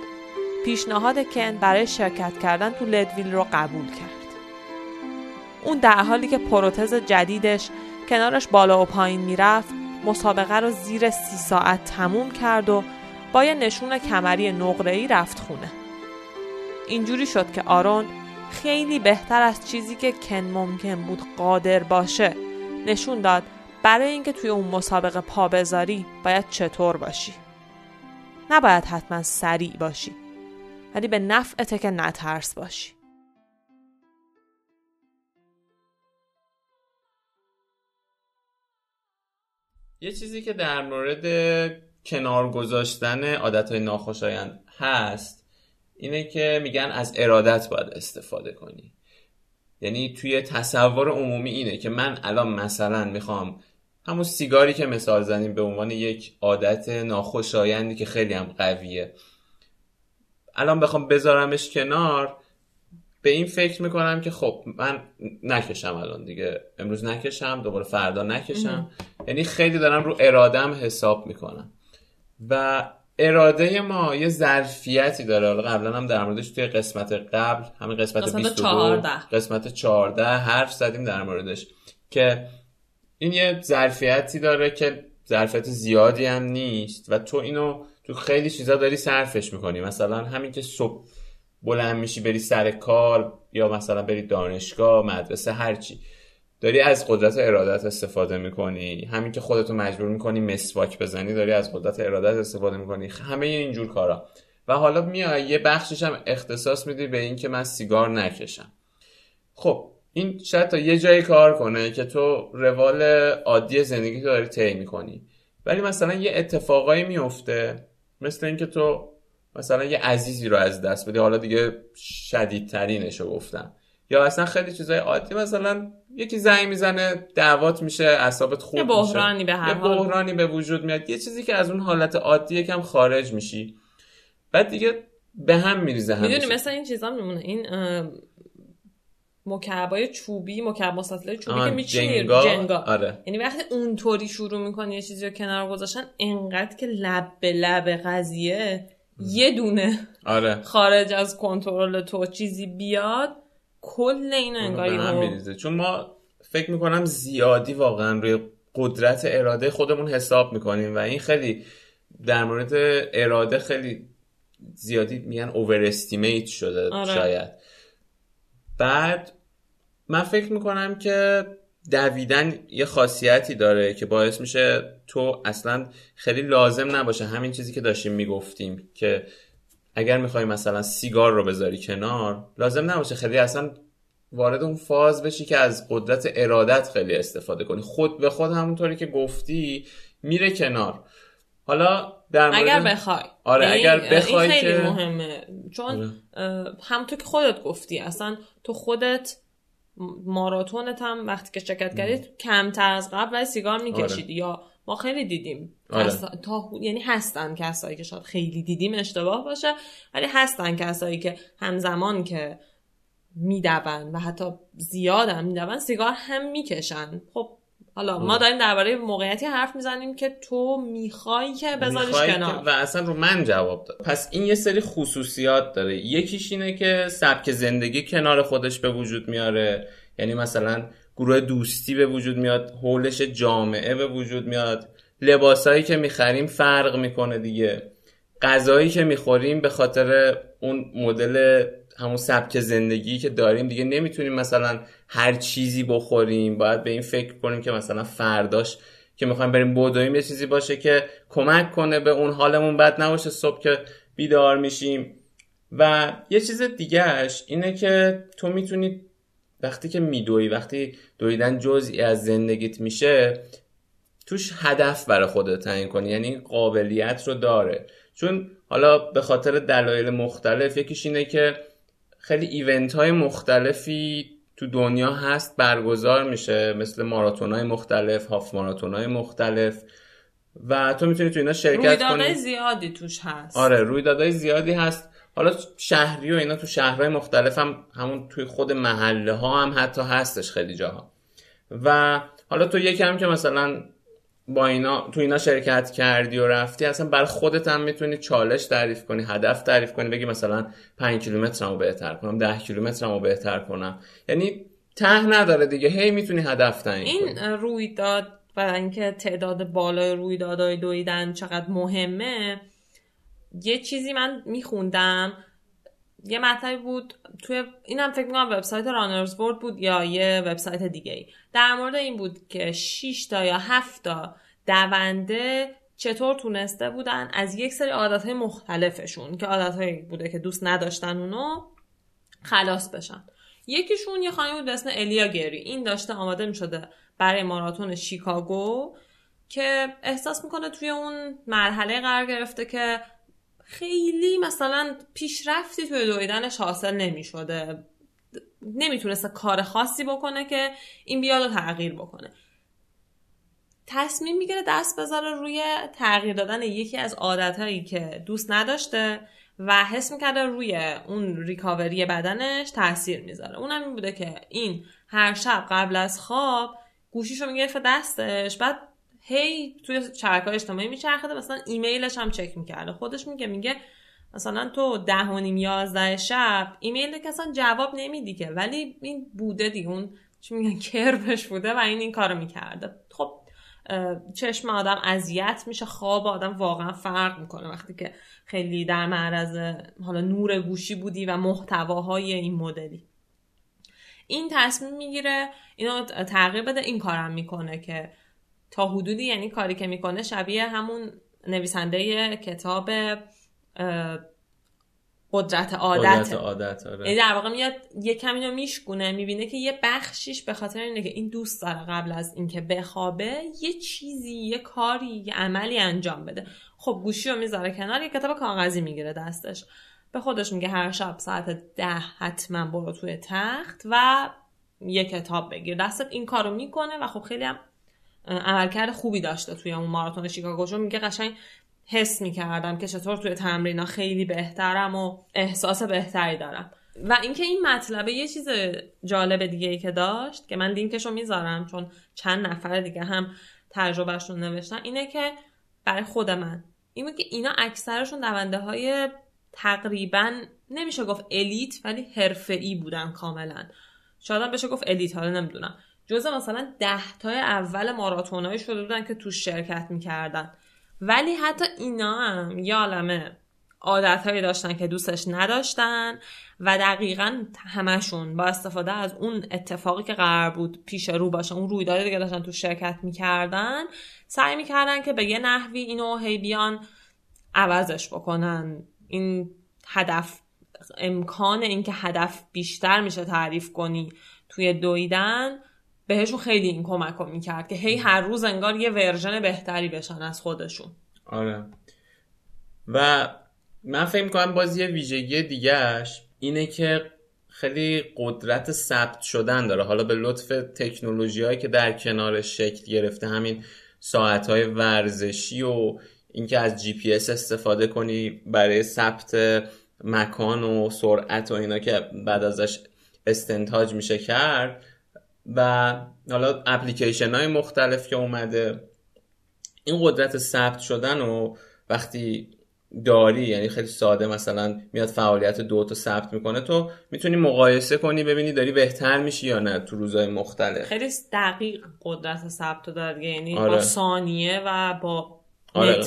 پیشنهاد کن برای شرکت کردن تو لدویل رو قبول کرد. اون در حالی که پروتز جدیدش کنارش بالا و پایین می‌رفت مسابقه رو زیر سی ساعت تموم کرد و با یه نشون کمری نقره‌ای رفت خونه. اینجوری شد که آرون خیلی بهتر از چیزی که کن ممکن بود قادر باشه نشون داد برای اینکه توی اون مسابقه پا بذاری باید چطور باشی. نباید حتما سریع باشی ولی به نفعته که نترس باشی. یه چیزی که در مورد کنار گذاشتن عادتهای ناخوشایند هست اینه که میگن از ارادت باید استفاده کنی. یعنی توی تصور عمومی اینه که من الان مثلا می‌خوام همون سیگاری که مثال زنیم به عنوان یک عادت ناخوشایندی که خیلی هم قویه. الان بخوام بذارمش کنار به این فکر می‌کنم که خب من نکشم الان دیگه. امروز نکشم دوباره فردا نکشم. یعنی خیلی دارم رو ارادم حساب می‌کنم. و اراده ما یه ظرفیتی داره. حالا قبلا هم در موردش توی قسمت قبل همین قسمت, قسمت 22 قسمت 14 حرف زدیم در موردش که این یه ظرفیتی داره که ظرفیت زیادی هم نیست. و تو اینو تو خیلی چیزا داری صرفش می‌کنی. مثلا همین که صبح بلند میشی بری سر کار یا مثلا بری دانشگاه مدرسه هرچی داری از قدرت ارادت استفاده می‌کنی. همین که خودتو مجبور می‌کنی مسواک بزنی داری از قدرت ارادت استفاده می‌کنی. همه اینجور کارا. و حالا میای یه بخشش هم اختصاص میدی به این که من سیگار نکشم. خب این شاید تا یه جایی کار کنه که تو روال عادی زندگی داری طی می‌کنی. ولی مثلا یه اتفاقایی میفته مثل اینکه تو مثلا یه عزیزی رو از دست بدی حالا دیگه شدیدترینش رو گفتم. یا اصلا خیلی چیزای عادی مثلا یکی زنگ می‌زنه دعوات میشه اعصابت خوب یه بحرانی میشه. به هر یه بحرانی به وجود میاد. یه چیزی که از اون حالت عادی یکم خارج میشی. بعد دیگه به هم میریزه هم می‌دونی مثلا این چیزا میمونه. این مکعبای چوبی مکعب مسطحه چوبی که میچینی. جنگا, جنگا. آره. یعنی وقتی اونطوری شروع می‌کنی یه چیزی رو کنار گذاشتن انقدر که لب به لب قضیه. یه دونه آره. خارج از کنترل تو چیزی بیاد کل این انگاری چون ما فکر می‌کنم زیادی واقعا روی قدرت اراده خودمون حساب می‌کنیم و این خیلی در مورد اراده خیلی زیادی میگن اوور شده آره. شاید بعد من فکر می‌کنم که دویدن یه خاصیتی داره که باعث میشه تو اصلا خیلی لازم نباشه. همین چیزی که داشتیم می‌گفتیم که اگر می‌خوای مثلا سیگار رو بذاری کنار لازم نباشه خیلی اصلا وارد اون فاز بشی که از قدرت ارادت خیلی استفاده کنی. خود به خود همونطوری که گفتی میره کنار. حالا در مورد... اگر بخوای. آره اگر بخوای این خیلی که... مهمه. چون آره. همونطور که خودت گفتی اصلا تو خودت ماراتونت هم وقتی که شرکت کردید کمتر از قبل ولی سیگار می‌کشید آره. یا ما خیلی دیدیم آره. تا... یعنی هستن کسایی که شاید خیلی دیدیم اشتباه باشه ولی هستن کسایی که همزمان که میدون و حتی زیاد هم میدون سیگار هم می‌کشن خب حالا ما داریم درباره موقعیتی حرف می‌زنیم که تو می‌خوای که بذاریش کنار. و اصلا رو من جواب داد. پس این یه سری خصوصیات داره. یکیش اینه که سبک زندگی کنار خودش به وجود میاره. یعنی مثلا گروه دوستی به وجود میاد حولش جامعه به وجود میاد. لباسایی که می‌خریم فرق می‌کنه دیگه. غذایی که می‌خوریم به خاطر اون مدل همون سبک زندگی که داریم دیگه نمی‌تونیم مثلا هر چیزی بخوریم. باید به این فکر کنیم که مثلا فرداش که می‌خوایم بریم بودویم یه چیزی باشه که کمک کنه به اون حالمون بد نباشه صبح که بیدار میشیم. و یه چیز دیگهش اینه که تو می‌تونی وقتی که میدوی وقتی دویدن جزئی از زندگیت میشه توش هدف برای خودت تعیین کنی. یعنی قابلیت رو داره. چون حالا به خاطر دلایل مختلف یکیش اینه که خیلی ایونت های مختلفی تو دنیا هست برگزار میشه. مثل ماراتون های مختلف هاف ماراتون های مختلف. و تو می‌تونی تو اینا شرکت کنی. رویدادهای زیادی توش هست. آره رویدادهای زیادی هست. حالا شهری و اینا تو شهرهای مختلف هم همون توی خود محله ها هم حتی هستش خیلی جاها. و حالا تو یکم که مثلا با اینا تو اینا شرکت کردی و رفتی اصلا بر خودت هم می‌تونی چالش تعریف کنی هدف تعریف کنی بگی مثلا 5 کیلومترمو بهتر کنم 10 کیلومترمو بهتر کنم. یعنی ته نداره دیگه هی می‌تونی هدف تعیین این رویداد و اینکه تعداد بالای رویدادهای دویدن چقدر مهمه یه چیزی من میخوندم یه مطلبی بود توی اینم فکر می‌کنم وبسایت رانرز بورد بود یا یه وبسایت دیگه ای در مورد این بود که 6 تا یا 7 تا دونده چطور تونسته بودن از یک سری عادتهای مختلفشون که عادتهایی بوده که دوست نداشتن اونو خلاص بشن. یکیشون یه خانمی بود به اسم الیا گری. این داشته آماده می شده برای ماراتون شیکاگو که احساس می‌کنه توی اون مرحله قرار گرفته که خیلی مثلا پیشرفتی توی دویدنش حاصل نمی شده نمی‌تونسته کار خاصی بکنه که این بیاد و تغییر بکنه. تصمیم می‌گیره دست بذاره روی تغییر دادن یکی از عادتهایی که دوست نداشته و حس می‌کرده روی اون ریکاوری بدنش تاثیر می‌ذاره. اونم این بوده که این هر شب قبل از خواب گوشیشو می‌گرفت دستش بعد هی توی شبکه اجتماعی میچرخده مثلا ایمیلش هم چک می‌کرده. خودش میگه میگه مثلا تو ده و نیم یازده شب ایمیل که اصلا جواب نمیدی که. ولی این بوده دیگه. اون چی میگن کربش بوده و این این کارو می‌کرده. خب چشم آدم اذیت میشه خواب آدم واقعا فرق می‌کنه. وقتی که خیلی در معرض حالا نور گوشی بودی و محتواهای این مدلی. این تصمیم می‌گیره اینو تغییر بده این کارم می‌کنه که تا حدودی یعنی کاری که می‌کنه شبیه همون نویسنده کتاب قدرت عادت. عادت آره. یعنی در واقع میاد یه کمی رو میشکونه می‌بینه که یه بخشیش به خاطر اینه که این دوست داره قبل از اینکه بخوابه یه چیزی یه کاری یه عملی انجام بده. خب گوشی رو می‌ذاره کنار یه کتاب کاغذی می‌گیره دستش. به خودش میگه هر شب ساعت ده حتما برو توی تخت و یه کتاب بگیر. دستت این کارو می‌کنه و خب خیلی هم عملکرد خوبی داشته توی اون ماراتون شیکاگو چون میگه قشنگ حس می‌کردم که چطور توی تمرینا خیلی بهترم و احساس بهتری دارم. و اینکه این مطلبه یه چیز جالب دیگه ای که داشت که من لینکش رو می‌ذارم چون چند نفر دیگه هم تجربهشون نوشتن اینه که برای خود من این که اینا اکثرشون دونده های تقریبا نمیشه گفت الیت ولی ای بودن کاملا. شاید بشه گفت الیت حالا نمی‌دونم. جزء مثلا ده تای اول ماراتونایی شده بودن که تو شرکت می‌کردن. ولی حتی اینا هم یه عالمه عادت داشتن که دوستش نداشتن و دقیقا همشون با استفاده از اون اتفاقی که قرار بود پیش رو باشه اون رویدادی که داشتن تو شرکت می‌کردن سعی می‌کردن که به یه نحوی اینو هی بیان عوضش بکنن. این هدف امکان اینکه هدف بیشتر میشه تعریف کنی توی دویدن بهشون خیلی این کمک رو می‌کرد که هی هر روز انگار یه ورژن بهتری بشن از خودشون. آره. و من فکر می‌کنم باز یه ویژگی دیگهش اینه که خیلی قدرت ثبت شدن داره. حالا به لطف تکنولوژی هایی که در کنارش شکل گرفته همین ساعت های ورزشی و اینکه از جی پی اس استفاده کنی برای ثبت مکان و سرعت و اینا که بعد ازش استنتاج میشه کرد و حالا اپلیکیشن های مختلف که اومده این قدرت ثبت شدن و وقتی داری یعنی خیلی ساده مثلا میاد فعالیتتو ثبت می‌کنه تو می‌تونی مقایسه کنی ببینی داری بهتر میشی یا نه تو روزهای مختلف. خیلی دقیق قدرت ثبت داره یعنی آره. با ثانیه و با آره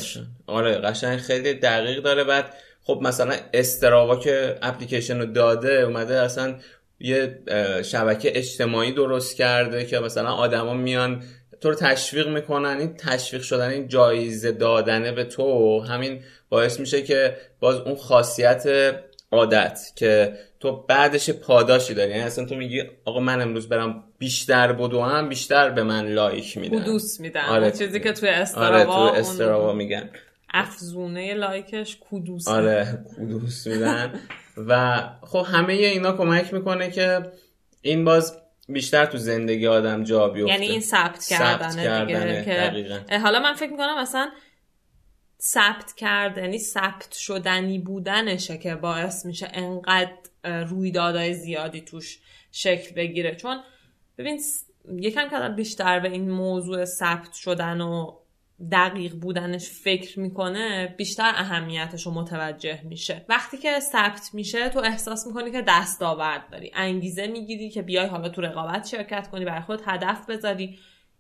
آره قشنگ خیلی دقیق داره. بعد خب مثلا استراوا که اپلیکیشن رو داده اومده اصلا یه شبکه اجتماعی درست کرده که مثلا آدما میان تو رو تشویق می‌کنن این تشویق شدن این جایزه دادنه به تو همین باعث میشه که باز اون خاصیت عادت که تو بعدش پاداشی داری. یعنی اصلا تو میگی آقا من امروز برم بیشتر هم بیشتر به من لایک میدن. کودوس میدن. آره. چیزی که توی استراوا آره تو استراوا میگن. افزونه لایکش کودوس آره کودوس میدن. و خب همه اینا کمک می‌کنه که این باز بیشتر تو زندگی آدم جا بیفته. یعنی این ثبت کردنه, دیگه که حالا من فکر می‌کنم مثلا ثبت کرد یعنی ثبت شدنی بودنشه که باعث میشه انقدر رویدادهای زیادی توش شکل بگیره. چون ببین یکم که بیشتر به این موضوع ثبت شدن و دقیق بودنش فکر می‌کنه بیشتر اهمیتش رو متوجه میشه. وقتی که ثبت میشه تو احساس می‌کنی که دستاورد داری. انگیزه می‌گیری که بیای حالا تو رقابت شرکت کنی برای خود هدف بذاری.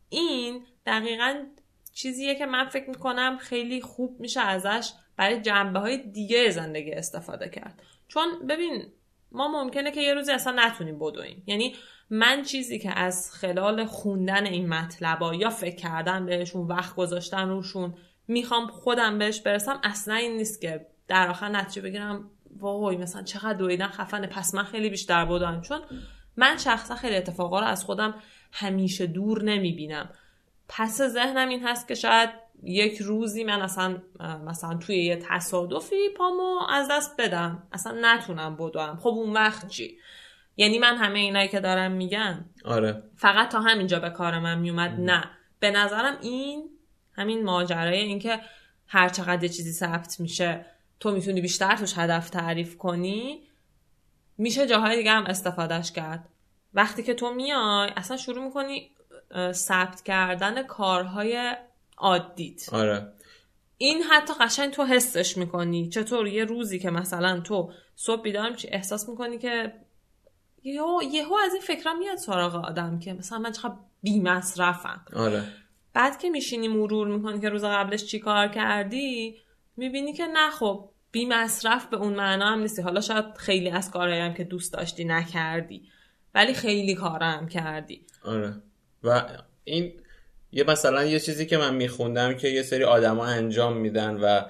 این دقیقا چیزیه که من فکر می‌کنم خیلی خوب میشه ازش برای جنبه های دیگه زندگی استفاده کرد. چون ببین ما ممکنه که یه روزی اصلا نتونیم بدویم. یعنی من چیزی که از خلال خوندن این مطلبا یا فکر کردن بهشون وقت گذاشتن روشون می‌خوام خودم بهش برسم اصلا این نیست که در آخر نتیجه بگیرم وای مثلا چقدر دویدن خفنه پس من خیلی بیشتر بودم. چون من شخصا خیلی اتفاقا رو از خودم همیشه دور نمی‌بینم. پس ذهنم این هست که شاید یک روزی من اصلا مثلا توی یه تصادفی پامو از دست بدم. اصلا نتونم بدوم. خب اون وقت چی؟ یعنی من همه اینایی که دارم میگم آره. فقط تا همینجا به کار من میومد نه. به نظرم این همین ماجرای اینکه هر چقدر چیزی ثبت میشه تو می‌تونی بیشتر توش هدف تعریف کنی میشه جاهای دیگه هم استفادهش کرد. وقتی که تو میای اصلا شروع می‌کنی ثبت کردن کارهای عادیت. آره. این حتی قشنگ تو حسش می‌کنی. چطور یه روزی که مثلا تو صبح بیدار میشی احساس می‌کنی که یهو یهو از این فکرها میاد سراغ آدم که مثلا من چقدر بی مصرفم آره. بعد که میشینی مرور می‌کنی که روز قبلش چی کار کردی می‌بینی که نه خب بی مصرف به اون معنا هم نیستی. حالا شاید خیلی از کارهایی هم که دوست داشتی نکردی ولی خیلی کارم کردی. آره. و این یه مثلا یه چیزی که من میخوندم که یه سری آدما انجام میدن و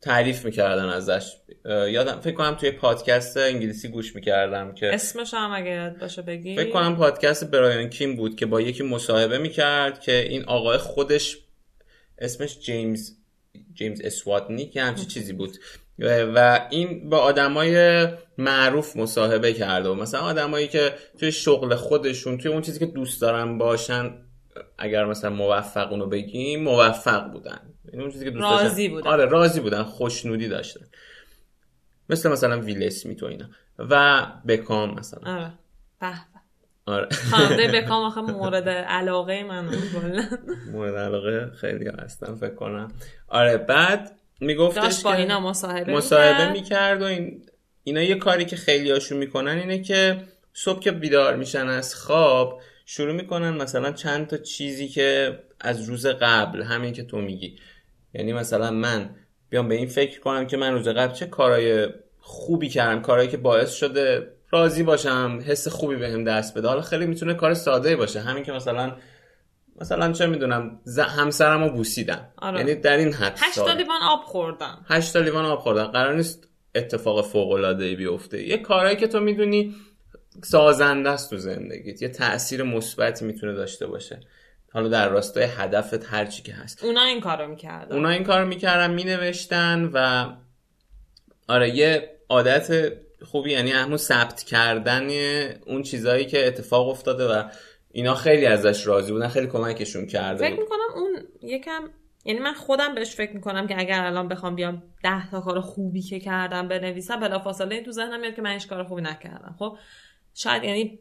تعریف می‌کردن ازش. یادم فکر کنم توی پادکست انگلیسی گوش می‌کردم که اسمش هم اگه یاد باشه بگی. فکر کنم پادکست برایان کیم بود که با یکی مصاحبه می‌کرد که این آقای خودش اسمش جیمز جیمز اسواتنی که همچی چیزی بود. و این با آدمای معروف مصاحبه کرده و مثلا آدمایی که توی شغل خودشون توی اون چیزی که دوست دارن باشن اگر مثلا موفق اونو بگیم موفق بودن. این اون چیزی که دوست راضی بودن آره راضی بودن خوشنودی داشتن مثل مثلا ویل اسمیت و اینا. و بکام مثلا. آره. به آره. خواننده بکام آخه مورد علاقه من مورد علاقه خیلی هستم فکر کنم. آره بعد میگفتش داشت با اینا مصاحبه مصاحبه می‌کرد. و این اینا یه کاری که خیلی هاشون می‌کنن اینه که صبح که بیدار میشن از خواب شروع می‌کنن مثلا چند تا چیزی که از روز قبل همین که تو میگی. یعنی مثلا من بیام به این فکر کنم که من روز قبل چه کارهای خوبی کردم کارهایی که باعث شده راضی باشم حس خوبی بهم به دست بده. حالا خیلی می‌تونه کار ساده باشه. همین که مثلا مثلا چه می‌دونم ز... همسرم رو بوسیدم. آره. یعنی در این حد هشت لیوان آب خوردم. هشت لیوان آب خوردم. قرار نیست اتفاق فوق العاده بیفته. یه کارهایی که تو می‌دونی سازنده است تو زندگیت. یه تاثیر مثبتی می‌تونه داشته باشه. حالا در راستای هدفت هر چی که هست. اونا این کارو می‌کردن. اونا این کارو می‌کردن مینوشتن و آره یه عادت خوبی یعنی همون ثبت کردن اون چیزهایی که اتفاق افتاده و اینا خیلی ازش راضی بودن خیلی کمکشون کرده فکر می‌کنم اون یکم یعنی من خودم بهش فکر می‌کنم که اگر الان بخوام بیام ده تا کار خوبی که کردم بنویسم بلافاصله این تو ذهنم میاد که من هیچ کار خوبی نکردم. خب شاید یعنی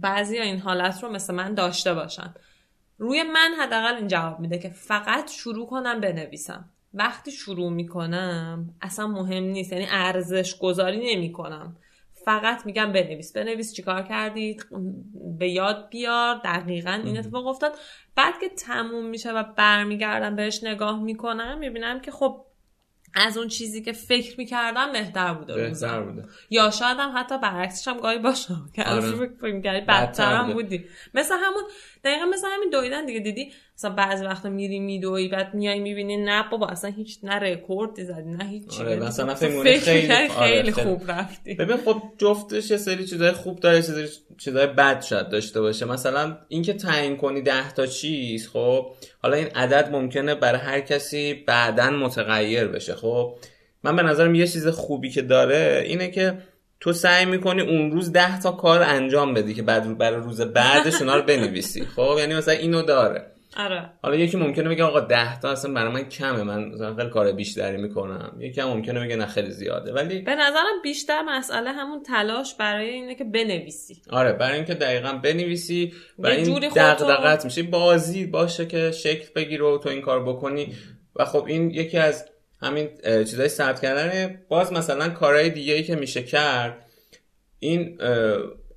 بعضی این حالت رو مثل من داشته باشن. روی من حداقل این جواب میده که فقط شروع کنم بنویسم. وقتی شروع می‌کنم اصلا مهم نیست یعنی ارزش گذاری نمی‌کنم. فقط میگم بنویس بنویس چیکار کردی به یاد بیار دقیقا این اتفاق افتاد. بعد که تموم میشه و برمیگردم بهش نگاه می‌کنم می‌بینم که خب از اون چیزی که فکر می‌کردم بهتر بوده بهتر بوده. یا شاید هم حتی برعکسش هم گاهی باشم. که آره. فکر می‌کردی بدتر هم بودی. مثل همون دقیقا مثل همین دویدن دیگه. دیدی؟ مثلا بعضی وقتا میری میدوی بعد میای می‌بینی نه بابا اصلا هیچ نه رکورد زدی نه هیچ آره مثلا فکر خیلی خیلی, خیلی. خوب رفتی. ببین خب جفتش یه سری چیزای خوب داره سری چیزای بد شاید داشته باشه. مثلا اینکه تعیین کنی 10 تا چیز خب حالا این عدد ممکنه برای هر کسی بعدا متغیر بشه. خب من به نظرم یه چیز خوبی که داره اینه که تو سعی می‌کنی اون روز ده تا کار انجام بدی که بعد برای روز بعدش اونا رو بنویسی. خب یعنی مثلا اینو داره. آره. حالا یکی ممکنه بگه آقا 10 تا اصلا برای من کمه من مثلا خیلی کار بیشتری می‌کنم. یکی هم ممکنه بگه نه خیلی زیاده. ولی به نظرم بیشتر مسئله همون تلاش برای اینه که بنویسی. آره برای اینکه دقیقا بنویسی و این دغدغت میشه بازی باشه که شکل بگیره و تو این کار بکنی. و خب این یکی از همین چیزای ثبت کردن باز مثلا کارهای دیگه ای که میشه کرد این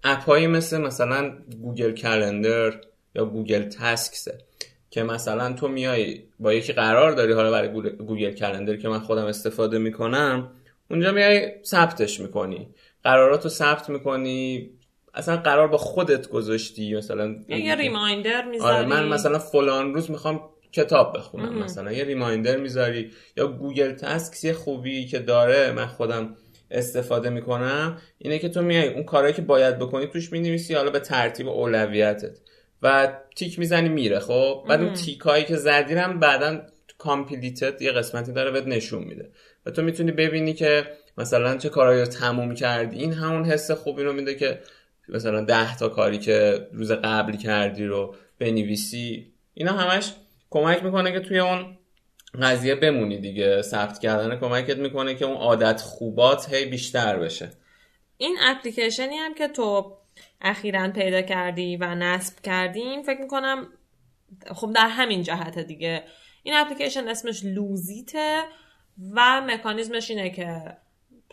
app هایی مثل مثلا Google Calendar یا Google Tasks ه که مثلا تو میای با یکی قرار داری حالا برای Google- Calendar که من خودم استفاده می‌کنم اونجا میای ثبتش می‌کنی. قراراتو ثبت می‌کنی. اصلا قرار با خودت گذاشتی مثلا یه reminder می‌ذاری. آره من مثلا فلان روز می‌خوام کتاب بخونم. مثلا. یه reminder می‌ذاری یا Google Tasks یه خوبی که داره من خودم استفاده می‌کنم اینه که تو میای اون کارهایی که باید بکنی توش می‌نویسی حالا به ترتیب اولویتت. و تیک می‌زنی میره خب؟ بعد اون مهم. تیک هایی که زدی هم بعدا کامپلیتد یه قسمتی داره بهت نشون میده. و تو می‌تونی ببینی که مثلا چه کارهایی رو تموم کردی. این همون حس خوبی رو میده که مثلا ده تا کاری که روز قبل کردی رو بنویسی. اینا همش کمک می‌کنه که توی اون قضیه بمونی دیگه. ثبت کردن کمکت می‌کنه که اون عادت خوبات هی بیشتر بشه. این اپلیکیشنی هم که تو اخیرا پیدا کردی و نصب کردیم فکر می‌کنم خب در همین جهت دیگه. این اپلیکیشن اسمش لوزیته و مکانیزمش اینه که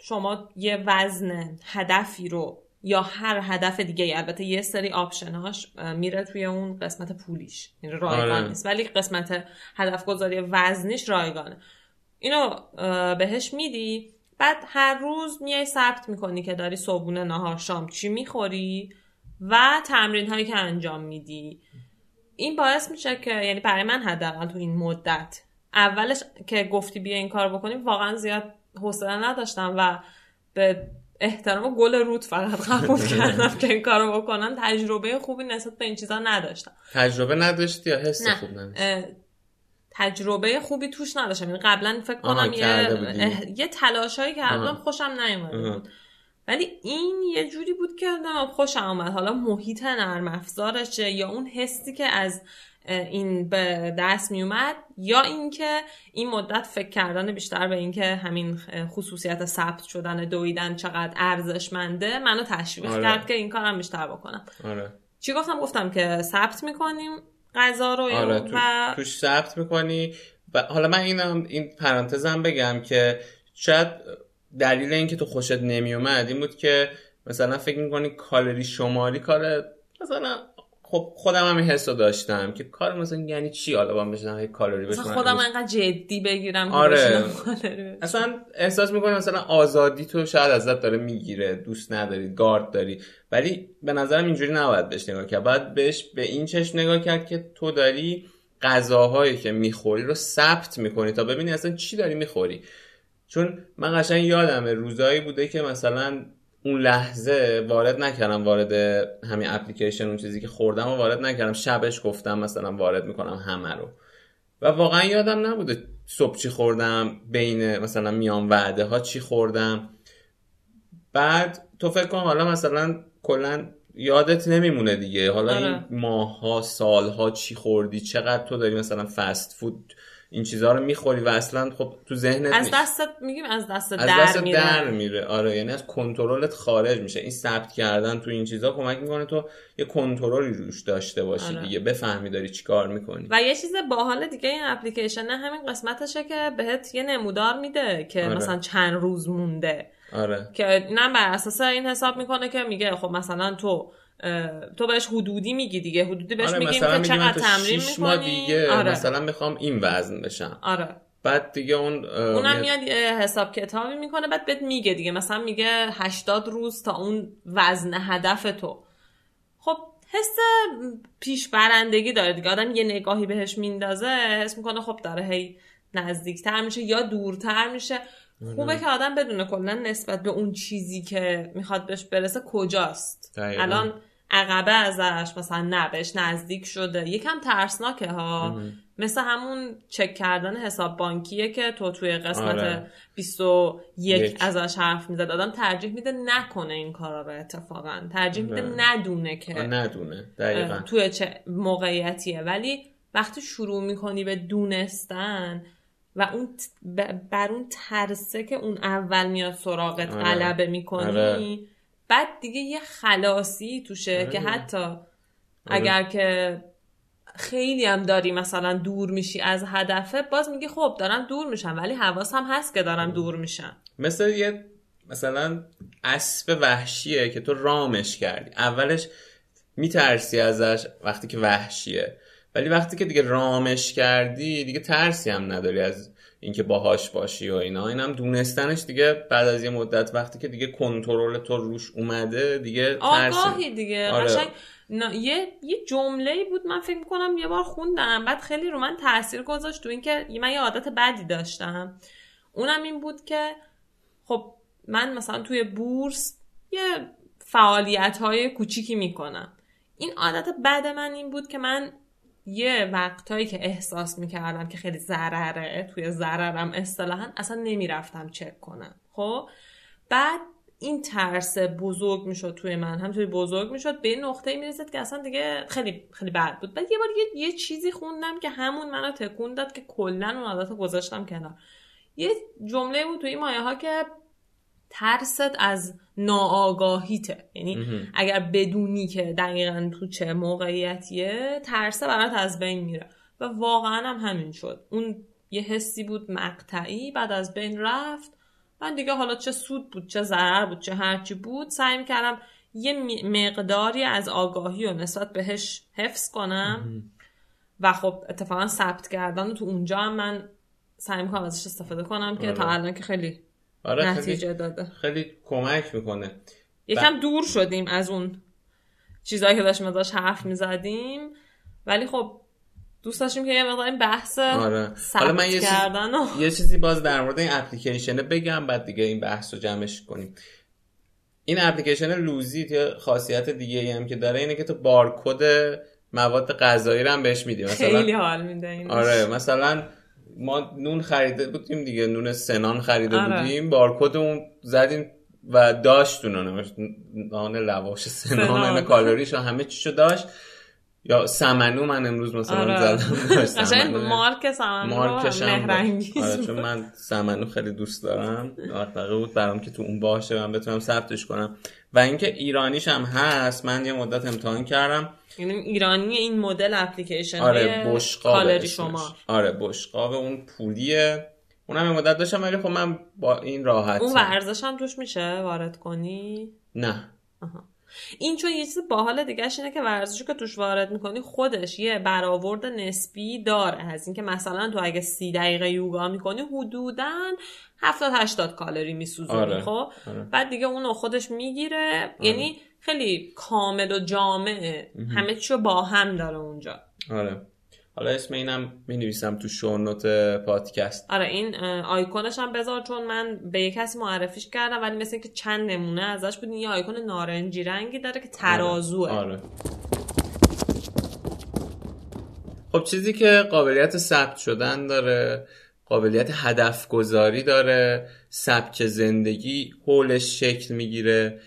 شما یه وزن هدفی رو یا هر هدف دیگه البته یه سری آپشناش میره توی اون قسمت پولیش. این رایگان آره. نیست. ولی قسمت هدف گذاری وزنیش رایگانه. اینو بهش میدی. بعد هر روز میای ثبت می‌کنی که داری صبحونه نهار شام چی می‌خوری و تمرین هایی که انجام میدی. این باعث میشه که یعنی برای من حداقل تو این مدت اولش که گفتی بیا این کار بکنیم واقعا زیاد حوصله نداشتم و به احترام گل رود فقط قبول کردم که این کارو بکنم تجربه خوبی نسبت به این چیزا نداشتم. تجربه نداشتی یا حس نه. خوب نداشتی؟ اه، تجربه خوبی توش نداشتم. یعنی قبلا فکر کنم یه, یه تلاشایی کردم. خوشم. بود. ولی این یه جوری بود که خوشم آمد حالا محیط نرم افزارشه یا اون حسی که از این به دست می اومد یا اینکه این مدت فکر کردن بیشتر به اینکه همین خصوصیت ثبت شدن دویدن چقدر ارزشمنده منو تشویق آره. کرد که این کارم بیشتر بکنم. آره. چی گفتم؟ گفتم که ثبت می‌کنیم غذا رو آره تو، و توش ثبت می‌کنی. و حالا من اینم این پرانتزم بگم که شاید دلیل اینکه تو خوشت نمیومد این بود که مثلا فکر می‌کنی کالری شماری کار مثلا خب خودم هم حس رو داشتم که کار مثلا یعنی چی؟ حالا با بشنم کالری بشمارم خودم انقدر جدی بگیرم آره. اصلا احساس می‌کنی مثلا آزادی تو شاید ازت داره می‌گیره دوست نداری گارد داری. ولی به نظرم اینجوری نباید بهش نگاه کرد. باید بهش به این چشم نگاه کرد که تو داری غذاهایی که می‌خوری رو ثبت می‌کنی تا ببینی اصلا چی داری می‌خوری. چون من قشنگ یادمه روزایی بوده که مثلا اون لحظه وارد نکردم وارد همین اپلیکیشن اون چیزی که خوردم و وارد نکردم. شبش گفتم مثلا وارد می‌کنم همه رو. و واقعا یادم نبوده صبح چی خوردم بین مثلا میان وعده ها چی خوردم. بعد تو فکر کن حالا مثلا کلا یادت نمیمونه دیگه. حالا آره. این ماها سالها چی خوردی چقدر تو داری مثلا فست فود این چیزها رو می‌خوری و اصلا خب تو ذهنت از. دستت میگیم از دست از در دست میره. در میره. آره یعنی از کنترلت خارج میشه. این ثبت کردن تو این چیزا کمک می‌کنه تو یه کنترلی روش داشته باشی آره. دیگه. بفهمی داری چیکار می‌کنی. و یه چیز باحال دیگه این اپلیکیشن همین قسمتشه که بهت یه نمودار میده که آره. مثلا چند روز مونده. آره. که اینم بر اساس این حساب می‌کنه که میگه خب مثلا تو تو بهش حدودی میگی دیگه. حدودی بهش آره میگیم که چقدر تمرین ماه می‌کنی. دیگه آره. مثلا می‌خوام این وزن بشم. آره. بعد دیگه اون اونم میاد یه حساب کتابی می‌کنه بعد بهت میگه دیگه. مثلا میگه 80 روز تا اون وزن هدف تو. خب حس پیش برندگی داره دیگه. آدم یه نگاهی بهش میندازه حس می‌کنه خب داره هی نزدیکتر میشه یا دورتر میشه. خوبه که آدم بدونه کلا نسبت به اون چیزی که می‌خواد بهش برسه کجاست. دقیقاً. الان عقبه ازش مثلا نه بهش نزدیک شده یکم ترسناکه ها. مثل همون چک کردن حساب بانکیه که تو توی قسمت آره. 21 یک. ازش حرف می‌زد آدم ترجیح میده نکنه این کارا رو اتفاقا ترجیح میده آره. ندونه که ندونه دقیقا توی چه موقعیتیه ولی وقتی شروع می‌کنی به دونستن و اون بر اون ترسه که اون اول میاد سراغت آره. غلبه می‌کنی آره. بعد دیگه یه خلاصی توشه آره. که حتی اگر که خیلی هم داری مثلا دور میشی از هدفه باز میگی خب دارم دور میشم ولی حواسم هست که دارم دور میشم. مثل یه مثلا اسب وحشیه که تو رامش کردی. اولش میترسی ازش وقتی که وحشیه. ولی وقتی که دیگه رامش کردی دیگه ترسی هم نداری از اینکه باهاش باشی و اینا. اینم دونستنش دیگه بعد از یه مدت وقتی که دیگه کنترل تو روش اومده دیگه ترسی. آگاهی دیگه. آره. قشنگ. یه یه جمله بود من فکر می‌کنم یه بار خوندم. بعد خیلی رو من تاثیر گذاشت تو اینکه من یه عادت بدی داشتم. اونم این بود که خب من مثلا توی بورس یه فعالیت های کوچیکی می‌کنم. این عادت بد من این بود که من یه وقتهایی که احساس می‌کردم که خیلی ضرره توی ضررم اصطلاحا اصلا نمی‌رفتم چک کنم خب؟ بعد این ترس بزرگ می‌شد توی من هم توی بزرگ می‌شد به این نقطه می‌رسید که اصلا دیگه خیلی خیلی بد بود. بعد یه بار یه, یه چیزی خوندم که همون منو تکون داد که کلا اون عادت گذاشتم کنار. یه جمله بود توی مایه ها که ترست از ناآگاهیته. یعنی. اگر بدونی که دقیقا تو چه موقعیتیه ترسه برات از بین میره. و واقعا هم همین شد. اون یه حسی بود مقطعی بعد از بین رفت. من دیگه حالا چه سود بود چه ضرر بود چه هرچی بود سعی می‌کردم یه مقداری از آگاهی رو نسبت بهش حفظ کنم. و خب اتفاقا ثبت کردن تو اونجا هم من سعی می‌کنم ازش استفاده کنم که. تا الان که خیلی آره خیلی, نتیجه داده. خیلی کمک می‌کنه. یکم دور شدیم از اون چیزایی که داشتیم ازش حرف می‌زدیم. ولی خب دوست داشتیم که یه مقدار این بحث آره. حالا من یه چیز- کردن و یه چیزی باز در مورد این اپلیکیشنه بگم بعد دیگه این بحث رو جمعش کنیم. این اپلیکیشن لوزیت یا خاصیت دیگه ای هم که داره اینه که تو بارکد مواد غذایی رو هم بهش میدی. مثلا خیلی حال میده این آره مثلا ما نون خریده بودیم دیگه نون سنان خریده آره. بودیم بارکد اون زدیم و داشت اون نان لواش سنان سنان. کالریش و همه چیشو داشت یا سمنو من امروز مثلا آره. زدم. سمنو. مارک سمن مارکش آره چون من سمنو خیلی دوست دارم. دغدغه بود برام که تو اون باشه من بتونم ثبتش کنم. و اینکه ایرانیش هم هست من یه مدت امتحان کردم. یعنی ایرانی این مدل اپلیکیشن آره بشقاب کالری. شما. آره بشقاب اون پولیه. اونم یه مدت داشتم ولی خب من با این راحت اون ورزش هم توش میشه؟ وارد کنی؟ نه. آها. این چون یه چیز باحال دیگهش اینه که ورزشی که توش وارد می‌کنی خودش یه برآورد نسبی داره. از اینکه مثلا تو اگه سی دقیقه یوگا می‌کنی حدودا 70 80 کالری میسوزونی آره. خب؟ آره. بعد دیگه اونو خودش می‌گیره. یعنی خیلی کامل و جامعه. همه چیو با هم داره اونجا. آره. حالا اسم اینم می نویسم تو شونوت پادکست. آره این آیکونش هم بذار چون من به یه کسی معرفیش کردم ولی مثل که چند نمونه ازش بود یه آیکون نارنجی رنگی داره که ترازوه. آره. خب چیزی که قابلیت ثبت شدن داره قابلیت هدف گذاری داره سبک زندگی حولش شکل می‌گیره.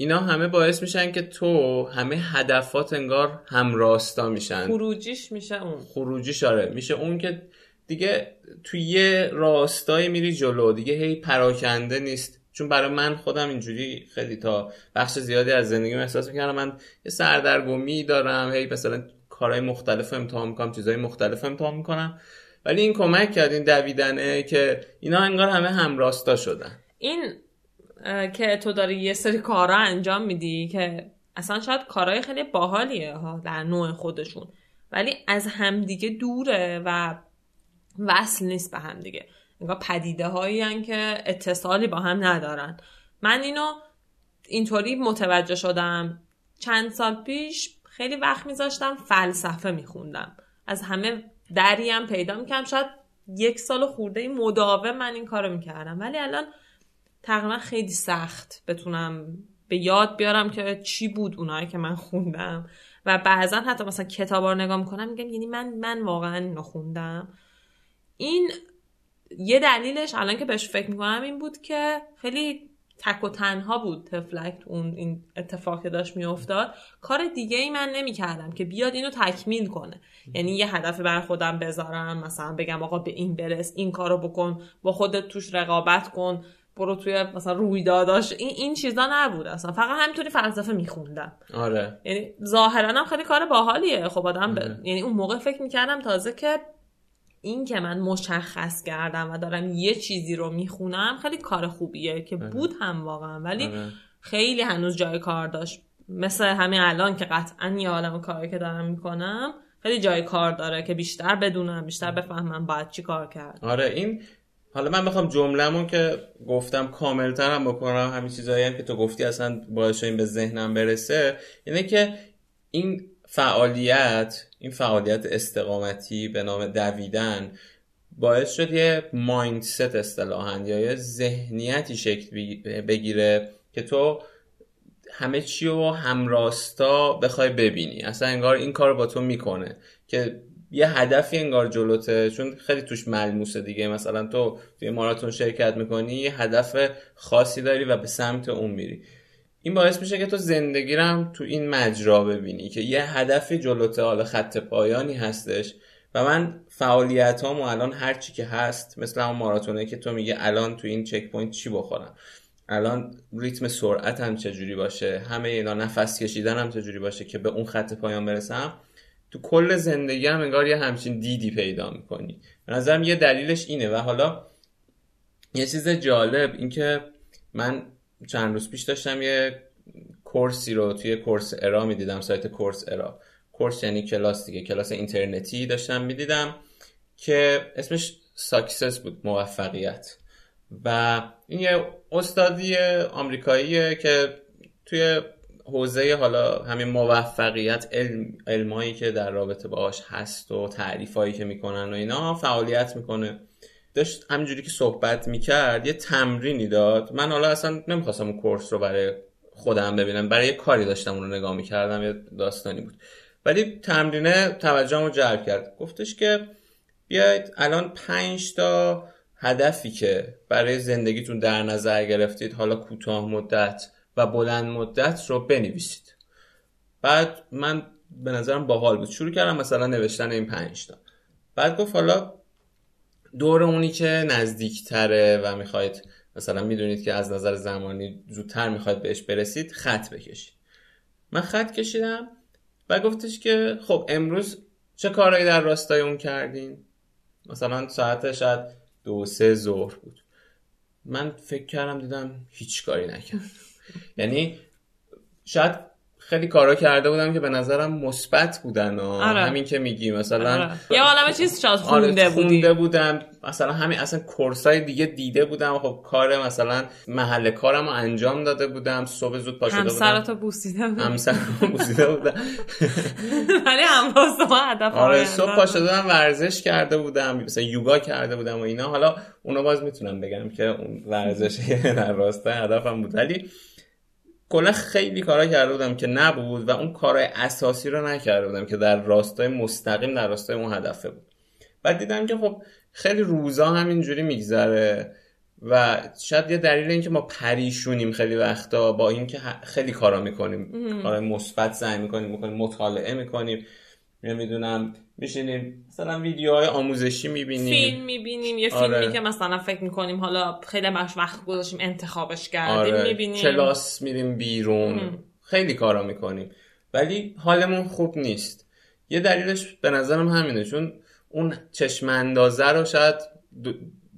اینا همه باعث میشن که تو همه هدفات انگار همراستا میشن. خروجیش میشه اون. خروجیش آره میشه اون که دیگه تو یه راستایی میری جلو دیگه هی پراکنده نیست. چون برای من خودم اینجوری خیلی تا بخش زیادی از زندگیم احساس می‌کردم من یه سردرگمی دارم هی مثلا کارهای مختلف امتحان می‌کنم چیزهای مختلف امتحان می‌کنم. ولی این کمک کرد این دویدنه که اینا انگار همه همراستا شدن. این که تو داری یه سری کارا انجام میدی که اصلا شاید کارهای خیلی باحالیه ها در نوع خودشون. ولی از همدیگه دوره و وصل نیست به همدیگه. انگار پدیده هایی که اتصالی با هم ندارن. من اینو اینطوری متوجه شدم. چند سال پیش خیلی وقت میذاشتم فلسفه میخوندم. از همه دریم پیدا می‌کردم. شاید یک سال خورده مداوم من این کارو می‌کردم. ولی الان تقریبا خیلی سخت بتونم به یاد بیارم که چی بود اونایی که من خوندم. و بعضا حتی مثلا کتابا رو نگاه می‌کنم میگم یعنی من من واقعا اینو خوندم. این یه دلیلش الان که بهش فکر می‌کنم این بود که خیلی تک و تنها بود تفلک اون این اتفاق که داشت میافتاد. کار دیگه ای من نمی‌کردم که بیاد اینو تکمیل کنه. یعنی یه هدف بر خودم بذارم مثلا بگم آقا به این برس این کارو بکن با خودت توش رقابت کن. برو توی مثلا رویداداش. این این چیزا نبود اصلا. فقط همینطوری فلسفه میخوندم. آره. یعنی ظاهرا هم خیلی کار باحالیه. خب آدم ب... آره. یعنی اون موقع فکر می‌کردم تازه که این که من مشخص کردم و دارم یه چیزی رو می‌خونم خیلی کار خوبیه که بود هم واقعا. ولی آره. خیلی هنوز جای کار داشت. مثل همین الان که قطعا یه عالم کاری که دارم می‌کنم خیلی جای کار داره که بیشتر بدونم بیشتر بفهمم باید چی کار کرد. آره این حالا من بخوام جمله‌مون که گفتم کاملتر هم بکنم همین چیزایی هم که تو گفتی اصلا باعث این به ذهنم برسه اینه که این فعالیت این فعالیت استقامتی به نام دویدن باعث شد یه مایندست اصطلاحا یا یه ذهنیتی شکل بگی- بگیره که تو همه چی رو همراستا بخوای ببینی. اصلا انگار این کار با تو می‌کنه که یه هدفی انگار جلوته چون خیلی توش ملموسه دیگه. مثلا تو توی ماراتون شرکت می‌کنی یه هدف خاصی داری و به سمت اون میری. این باعث میشه که تو زندگی هم تو این مجرا ببینی که یه هدفی جلوته حالا خط پایانی هستش و من فعالیتم الان هر چی که هست مثل همون ماراتونه که تو میگه الان تو این checkpoint چی بخورم؟ الان ریتم سرعتم چجوری باشه؟ همه اینا نفس کشیدنم چجوری باشه که به اون خط پایان برسم؟ تو کل زندگی هم انگار یه همچین دیدی پیدا می‌کنی. به نظرم یه دلیلش اینه و حالا یه چیز جالب اینکه من چند روز پیش داشتم یه course ی رو توی Coursera می‌دیدم سایت Coursera. course یعنی کلاس دیگه کلاس اینترنتی داشتم می‌دیدم که اسمش success بود موفقیت. و این یه استادی آمریکاییه که توی حوزه حالا همین موفقیت علم علمایی که در رابطه باهاش هست و تعریفایی که می‌کنن و اینا فعالیت می‌کنه. داشت همینجوری که صحبت می‌کرد یه تمرینی داد. من حالا اصلا نمی‌خواستم اون کورس رو برای خودم ببینم برای یه کاری داشتم اون رو نگاه می‌کردم یه داستانی بود. ولی تمرینه توجهم رو جلب کرد. گفتش که بیاید الان پنج تا هدفی که برای زندگیتون در نظر گرفتید حالا کوتاه مدت بلند مدت رو بنویسید. بعد من به نظرم باحال بود. شروع کردم مثلا نوشتن این پنج تا. بعد گفت حالا دور اونی که نزدیکتره و می‌خواید مثلا می‌دونید که از نظر زمانی زودتر می‌خواید بهش برسید خط بکشید. من خط کشیدم و گفتش که خب امروز چه کارهایی در راستای اون کردین؟ مثلا ساعت شاید دو سه ظهر بود. من فکر کردم دیدم هیچ کاری نکردم یعنی شاید خیلی کارا کرده بودم که به نظرم مثبت بودن و آره. همین که میگی مثلا آره. یه عالمه چیز شاید آره، خونده بودی. خونده بودم. مثلا همین اصلا کورسای دیگه دیده بودم. خب کار مثلا محل کارم رو انجام داده بودم. صبح زود پا شده بودم. همسراتو بوسیده بودی. همسرم بوسیده بودم. ولی همراز ما هدف آره. صبح پا شده بودم ورزش کرده بودم. مثلا یوگا کرده بودم و اینا. حالا اونو باز می‌تونم بگم که اون ورزش در راستای هدفم بود. ولی کلا خیلی کارا کرده بودم که نبود و اون کارهای اساسی رو نکرده بودم که در راستای مستقیم در راستای اون هدفه بود. بعد دیدم که خب خیلی روزا همینجوری میگذره و شاید یه دلیل این که ما پریشونیم خیلی وقتا با اینکه خیلی کارا می‌کنیم. کارهای مثبت سعی می‌کنیم می‌کنیم مطالعه می‌کنیم. نمی‌دونم میشینیم. مثلا ویدیوهای آموزشی می‌بینیم. فیلم می‌بینیم. یه آره. فیلمی که مثلا فکر می‌کنیم حالا خیلی باش وقت گذاشتیم انتخابش کردیم آره. می‌بینیم. کلاس میریم بیرون. ام. خیلی کارا می‌کنیم. ولی حالمون خوب نیست. یه دلیلش به نظرم همینه. چون اون چشم اندازه رو شاید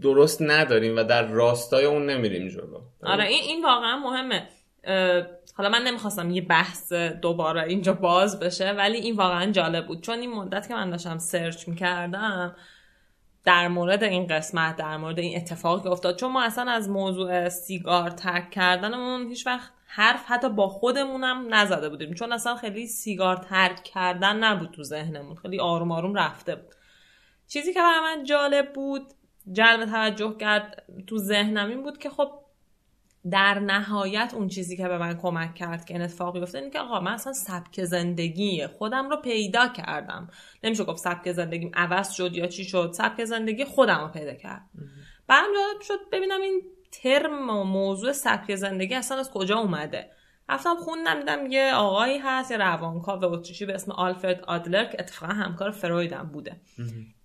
درست نداریم و در راستای اون نمیریم جلو. آره این این واقعا مهمه. حالا من نمی‌خواستم یه بحث دوباره اینجا باز بشه ولی این واقعا جالب بود. چون این مدت که من داشتم سرچ می‌کردم در مورد این قسمت در مورد این اتفاقی که افتاد. چون ما اصلا از موضوع سیگار ترک کردنمون هیچ وقت حرف حتی با خودمونم نزده بودیم. چون اصلا خیلی سیگار ترک کردن نبود تو ذهنمون. خیلی آروم آروم رفته بود. چیزی که برای من جالب بود جلب توجه کرد تو ذهنم این بود که خب در نهایت اون چیزی که به من کمک کرد که این اتفاق بیفته اینه که آقا من اصلا سبک زندگی خودم رو پیدا کردم. نمیشه گفت سبک زندگیم عوض شد یا چی شد سبک زندگی خودم رو پیدا کرد. برام جالب شد ببینم این ترم و موضوع سبک زندگی اصلا از کجا اومده. رفتم خوندم دیدم یه آقایی هست یه روانکاو اتریشی به اسم آلفرد آدلر که اتفاقا همکار فرویدم بوده.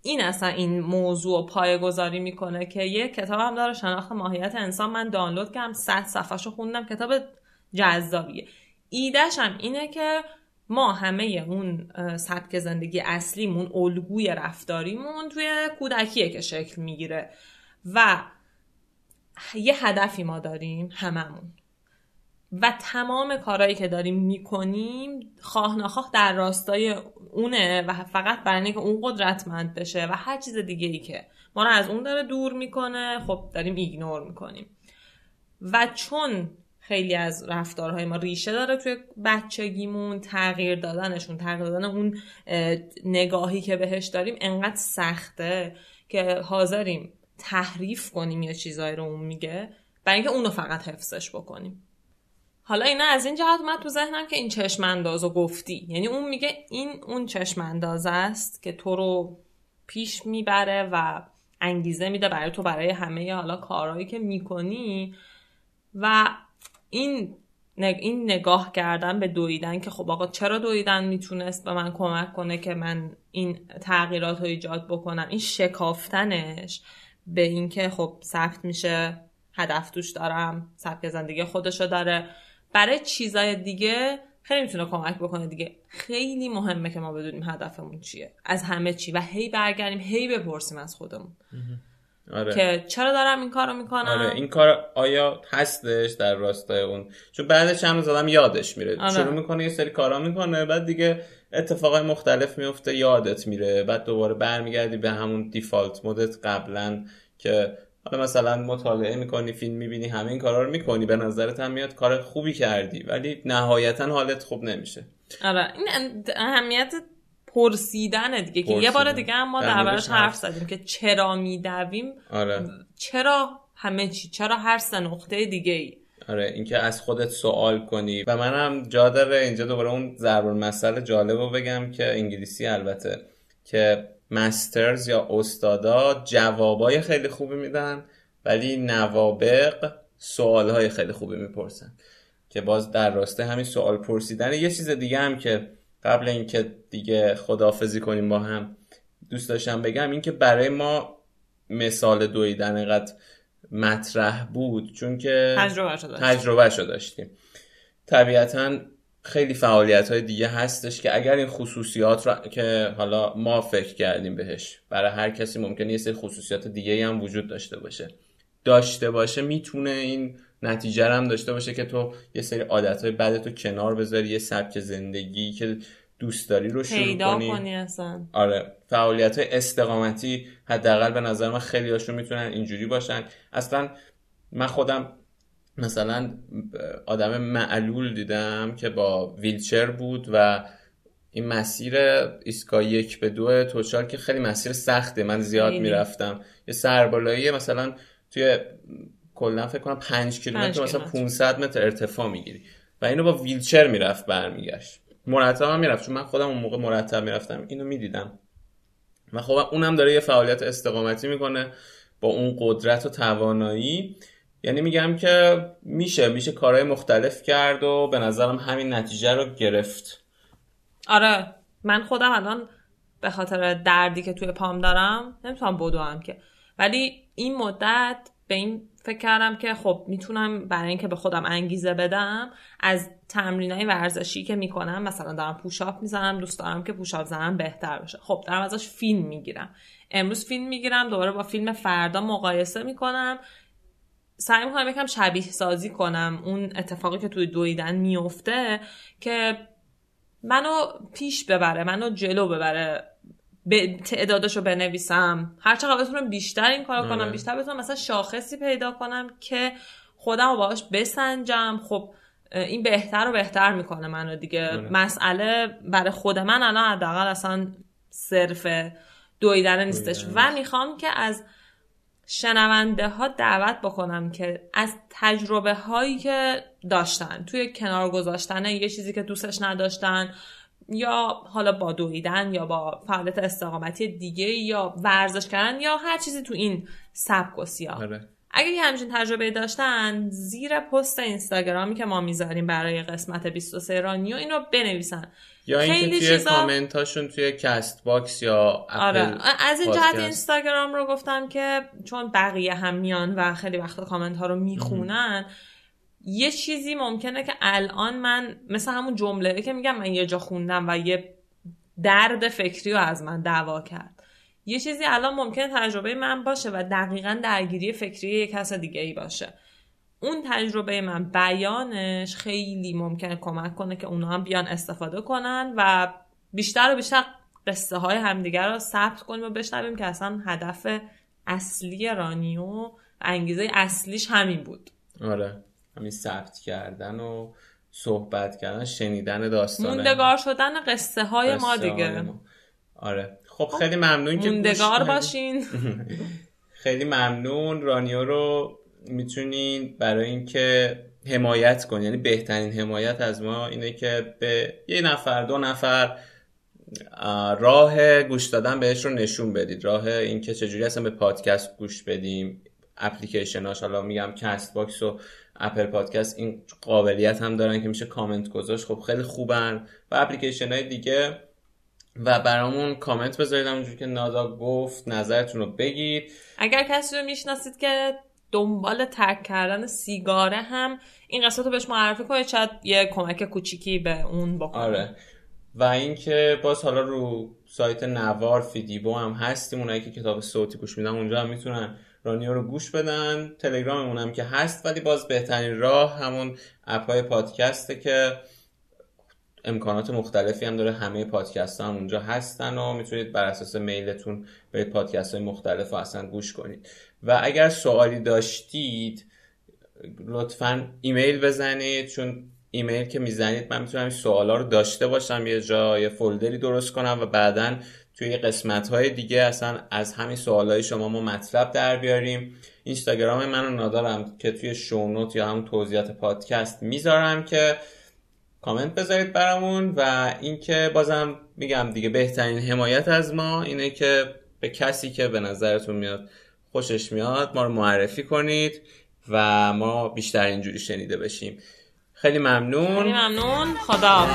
این اصلا این موضوع پایه گذاری می‌کنه که یه کتاب هم داره شناخت ماهیت انسان. من دانلود کردم صد صفحه خوندم. کتاب جذابیه. ایدهش هم اینه که ما همه اون سبک زندگی اصلیمون الگوی رفتاریمون توی کودکیه که شکل می‌گیره. و یه هدفی ما داریم هممون. و تمام کارهایی که داریم می‌کنیم خواه نخواه در راستای اونه و فقط برای اینکه اون قدرتمند بشه و هر چیز دیگه ای که. ما رو از اون داره دور می‌کنه خب داریم ایگنور می‌کنیم. و چون خیلی از رفتارهای ما ریشه داره توی بچگیمون تغییر دادنشون تغییر دادن اون نگاهی که بهش داریم انقدر سخته که حاضریم تحریف کنیم یا چیزایی رو اون میگه برای اینکه اونو فقط حفظش بکنیم. حالا اینا از این جهت اومد تو ذهنم که این چشم انداز گفتی. یعنی اون میگه این اون چشم است که تو رو پیش می‌بره و انگیزه میده برای تو برای همه حالا کارهایی که می‌کنی. و این این نگاه کردن به دویدن که خب آقا چرا دویدن می‌تونست به من کمک کنه که من این تغییرات رو ایجاد بکنم؟ این شکافتنش به اینکه خب سخت میشه هدف توش دارم سبک زندگی خودشو داره. برای چیزای دیگه خیلی می‌تونه کمک بکنه دیگه. خیلی مهمه که ما بدونیم هدفمون چیه. از همه چی. و هی برگردیم هی بپرسیم از خودمون. آره. که چرا دارم این کارو می‌کنم؟ آره این کار آیا هستش در راستای اون؟ چون بعد چند روز آدم یادش میره. آره. شروع می‌کنه یه سری کارا می‌کنه بعد دیگه اتفاقای مختلف میفته یادت میره. بعد دوباره برمیگردی به همون دیفالت مودت قبلا که حالا مثلا مطالعه می‌کنی فیلم می‌بینی همه این کارا رو می‌کنی به نظرت هم میاد کار خوبی کردی ولی نهایتا حالت خوب نمیشه. آره این اهمیت پرسیدن دیگه که یه بار دیگه هم ما دربارش حرف زدیم که چرا میدویم. آره. چرا همه چی؟ چرا هر سه نقطه دیگه ای؟ آره اینکه از خودت سوال کنی. و منم جا داره اینجا دوباره اون ضرب مسئله جالب رو بگم که انگلیسی البته که مسترز یا استادا جوابای خیلی خوبی میدن ولی نوابق سوالهای خیلی خوبی می‌پرسن. که باز در راسته همین سوال پرسیدن. یه چیز دیگه هم که قبل اینکه دیگه خداحافظی کنیم با هم دوست داشتم بگم اینکه برای ما مثال دویدن اینقدر مطرح بود چون که تجربه شو داشتیم. طبیعتا خیلی فعالیت های دیگه هستش که اگر این خصوصیات را که حالا ما فکر کردیم بهش برای هر کسی ممکنه یه سری خصوصیات دیگه هم وجود داشته باشه. داشته باشه می‌تونه این نتیجه هم داشته باشه که تو یه سری عادت های بدتو کنار بذاری یه سبک زندگی که دوست داری رو شروع پیدا کنی, اصلا. آره فعالیت های استقامتی حداقل به نظر من خیلی هاشون می‌تونن اینجوری باشن. اصلا من خودم مثلا آدم معلول دیدم که با ویلچر بود و این مسیر ایستگاه یک به دو توچال که خیلی مسیر سخته. من زیاد می‌رفتم. یه سربالایی مثلا توی کلا فکر کنم 5 کیلومتر مثلا 500 متر ارتفاع می‌گیری. و اینو با ویلچر می‌رفت برمیگشت. مرتب هم می‌رفت. چون من خودم اون موقع مرتب می‌رفتم. اینو می‌دیدم. و خب اونم داره یه فعالیت استقامتی می‌کنه با اون قدرت و توانایی. یعنی میگم که میشه میشه کارهای مختلف کرد و به نظرم همین نتیجه رو گرفت. آره من خودم الان به خاطر دردی که توی پام دارم نمی‌تونم بدوم که. ولی این مدت به این فکر کردم که خب می‌تونم برای اینکه به خودم انگیزه بدم از تمرین های ورزشی که می‌کنم مثلا دارم پوشاپ می‌زنم دوست دارم که پوشاپ زنم بهتر بشه. خب دارم ازش فیلم می‌گیرم. امروز فیلم می‌گیرم دوباره با فیلم فردا مقایسه می‌کنم. سعی می‌کنم یکم شبیه سازی کنم. اون اتفاقی که توی دویدن میفته که منو پیش ببره منو جلو ببره به تعدادش رو بنویسم. هر چقدر بتونم بیشتر این کار کنم آره. بیشتر بتونم مثلا شاخصی پیدا کنم که خودم رو باهاش بسنجم. خب این بهتر و بهتر می‌کنه منو دیگه. آره. مسئله برای خود من الان حداقل اصلا صرف دویدن نیستش. و می‌خوام که از شنونده ها دعوت بکنم که از تجربه هایی که داشتن توی کنار گذاشتن یه چیزی که دوستش نداشتن یا حالا با دویدن یا با فعالیت استقامتی دیگه یا ورزش کردن یا هر چیزی تو این سبک و سیاه آره. اگه یه همچین تجربه داشتن زیر پست اینستاگرامی که ما می‌ذاریم برای قسمت 23 رانیو این رو بنویسن یا اینکه توی چیزا- کامنتاشون توی Castbox یا اپل آره. از این جهت. اینستاگرام رو گفتم که چون بقیه هم میان و خیلی وقتا کامنت ها رو می‌خونن یه چیزی ممکنه که الان من مثل همون جمله که میگم من یه جا خوندم و یه درد فکری رو از من دوا کرد. یه چیزی الان ممکنه تجربه من باشه و دقیقا درگیری فکری یک کس دیگه ای باشه. اون تجربه من بیانش خیلی ممکنه کمک کنه که اونا هم بیان استفاده کنن و بیشتر و بیشتر قصه های همدیگر رو ثبت کنیم و بشنویم که اصلا هدف اصلی رانیو و انگیزه اصلیش همین بود. آره. همین ثبت کردن و صحبت کردن شنیدن داستان موندگار شدن قصه های ما قصه های دیگه. ما. آره. خب خیلی ممنون که موندگار. باشین. خیلی ممنون. رانیو رو می‌تونین برای اینکه حمایت کنین یعنی بهترین حمایت از ما اینه که به یه نفر دو نفر راه گوش دادن بهش رو نشون بدید. راه اینکه چجوری اصلا به پادکست گوش بدیم. اپلیکیشناش حالا میگم Castbox و Apple Podcast این قابلیت هم دارن که میشه کامنت گذاشت. خب خیلی خوبن. و اپلیکیشن های دیگه. و برامون کامنت بذارید همونجوری که ندا گفت نظرتون رو بگید. اگر کسی رو می‌شناسید که دنبال ترک کردن سیگاره هم این قصه رو بهش معرفی کنید شاید یه کمک کوچیکی به اون بکنه. آره. و اینکه باز حالا رو سایت نوار فیدیبو هم هستیم اونایی که کتاب صوتی گوش میدن اونجا هم می‌تونن رانیو رو گوش بدن. تلگراممون هم که هست ولی باز بهترین راه همون app های پادکسته که امکانات مختلفی هم داره. همه پادکست هم اونجا هستن و می‌تونید بر اساس میلتون به پادکست های مختلف رو اصلا گوش کنید. و اگر سوالی داشتید لطفا ایمیل بزنید چون ایمیل که می‌زنید من می‌تونم سوالا رو داشته باشم یه جا یه فولدری درست کنم و بعدا توی قسمت های دیگه اصلا از همین سوال های شما ما مطلب در بیاریم. اینستاگرام منو ندارم که توی شونوت یا همون توضیحات پادکست می‌ذارم که کامنت بذارید برامون و اینکه بازم میگم دیگه بهترین حمایت از ما اینه که به کسی که به نظرتون میاد خوشش میاد. ما رو معرفی کنید و ما بیشتر اینجوری شنیده بشیم. خیلی ممنون. خیلی ممنون. خدا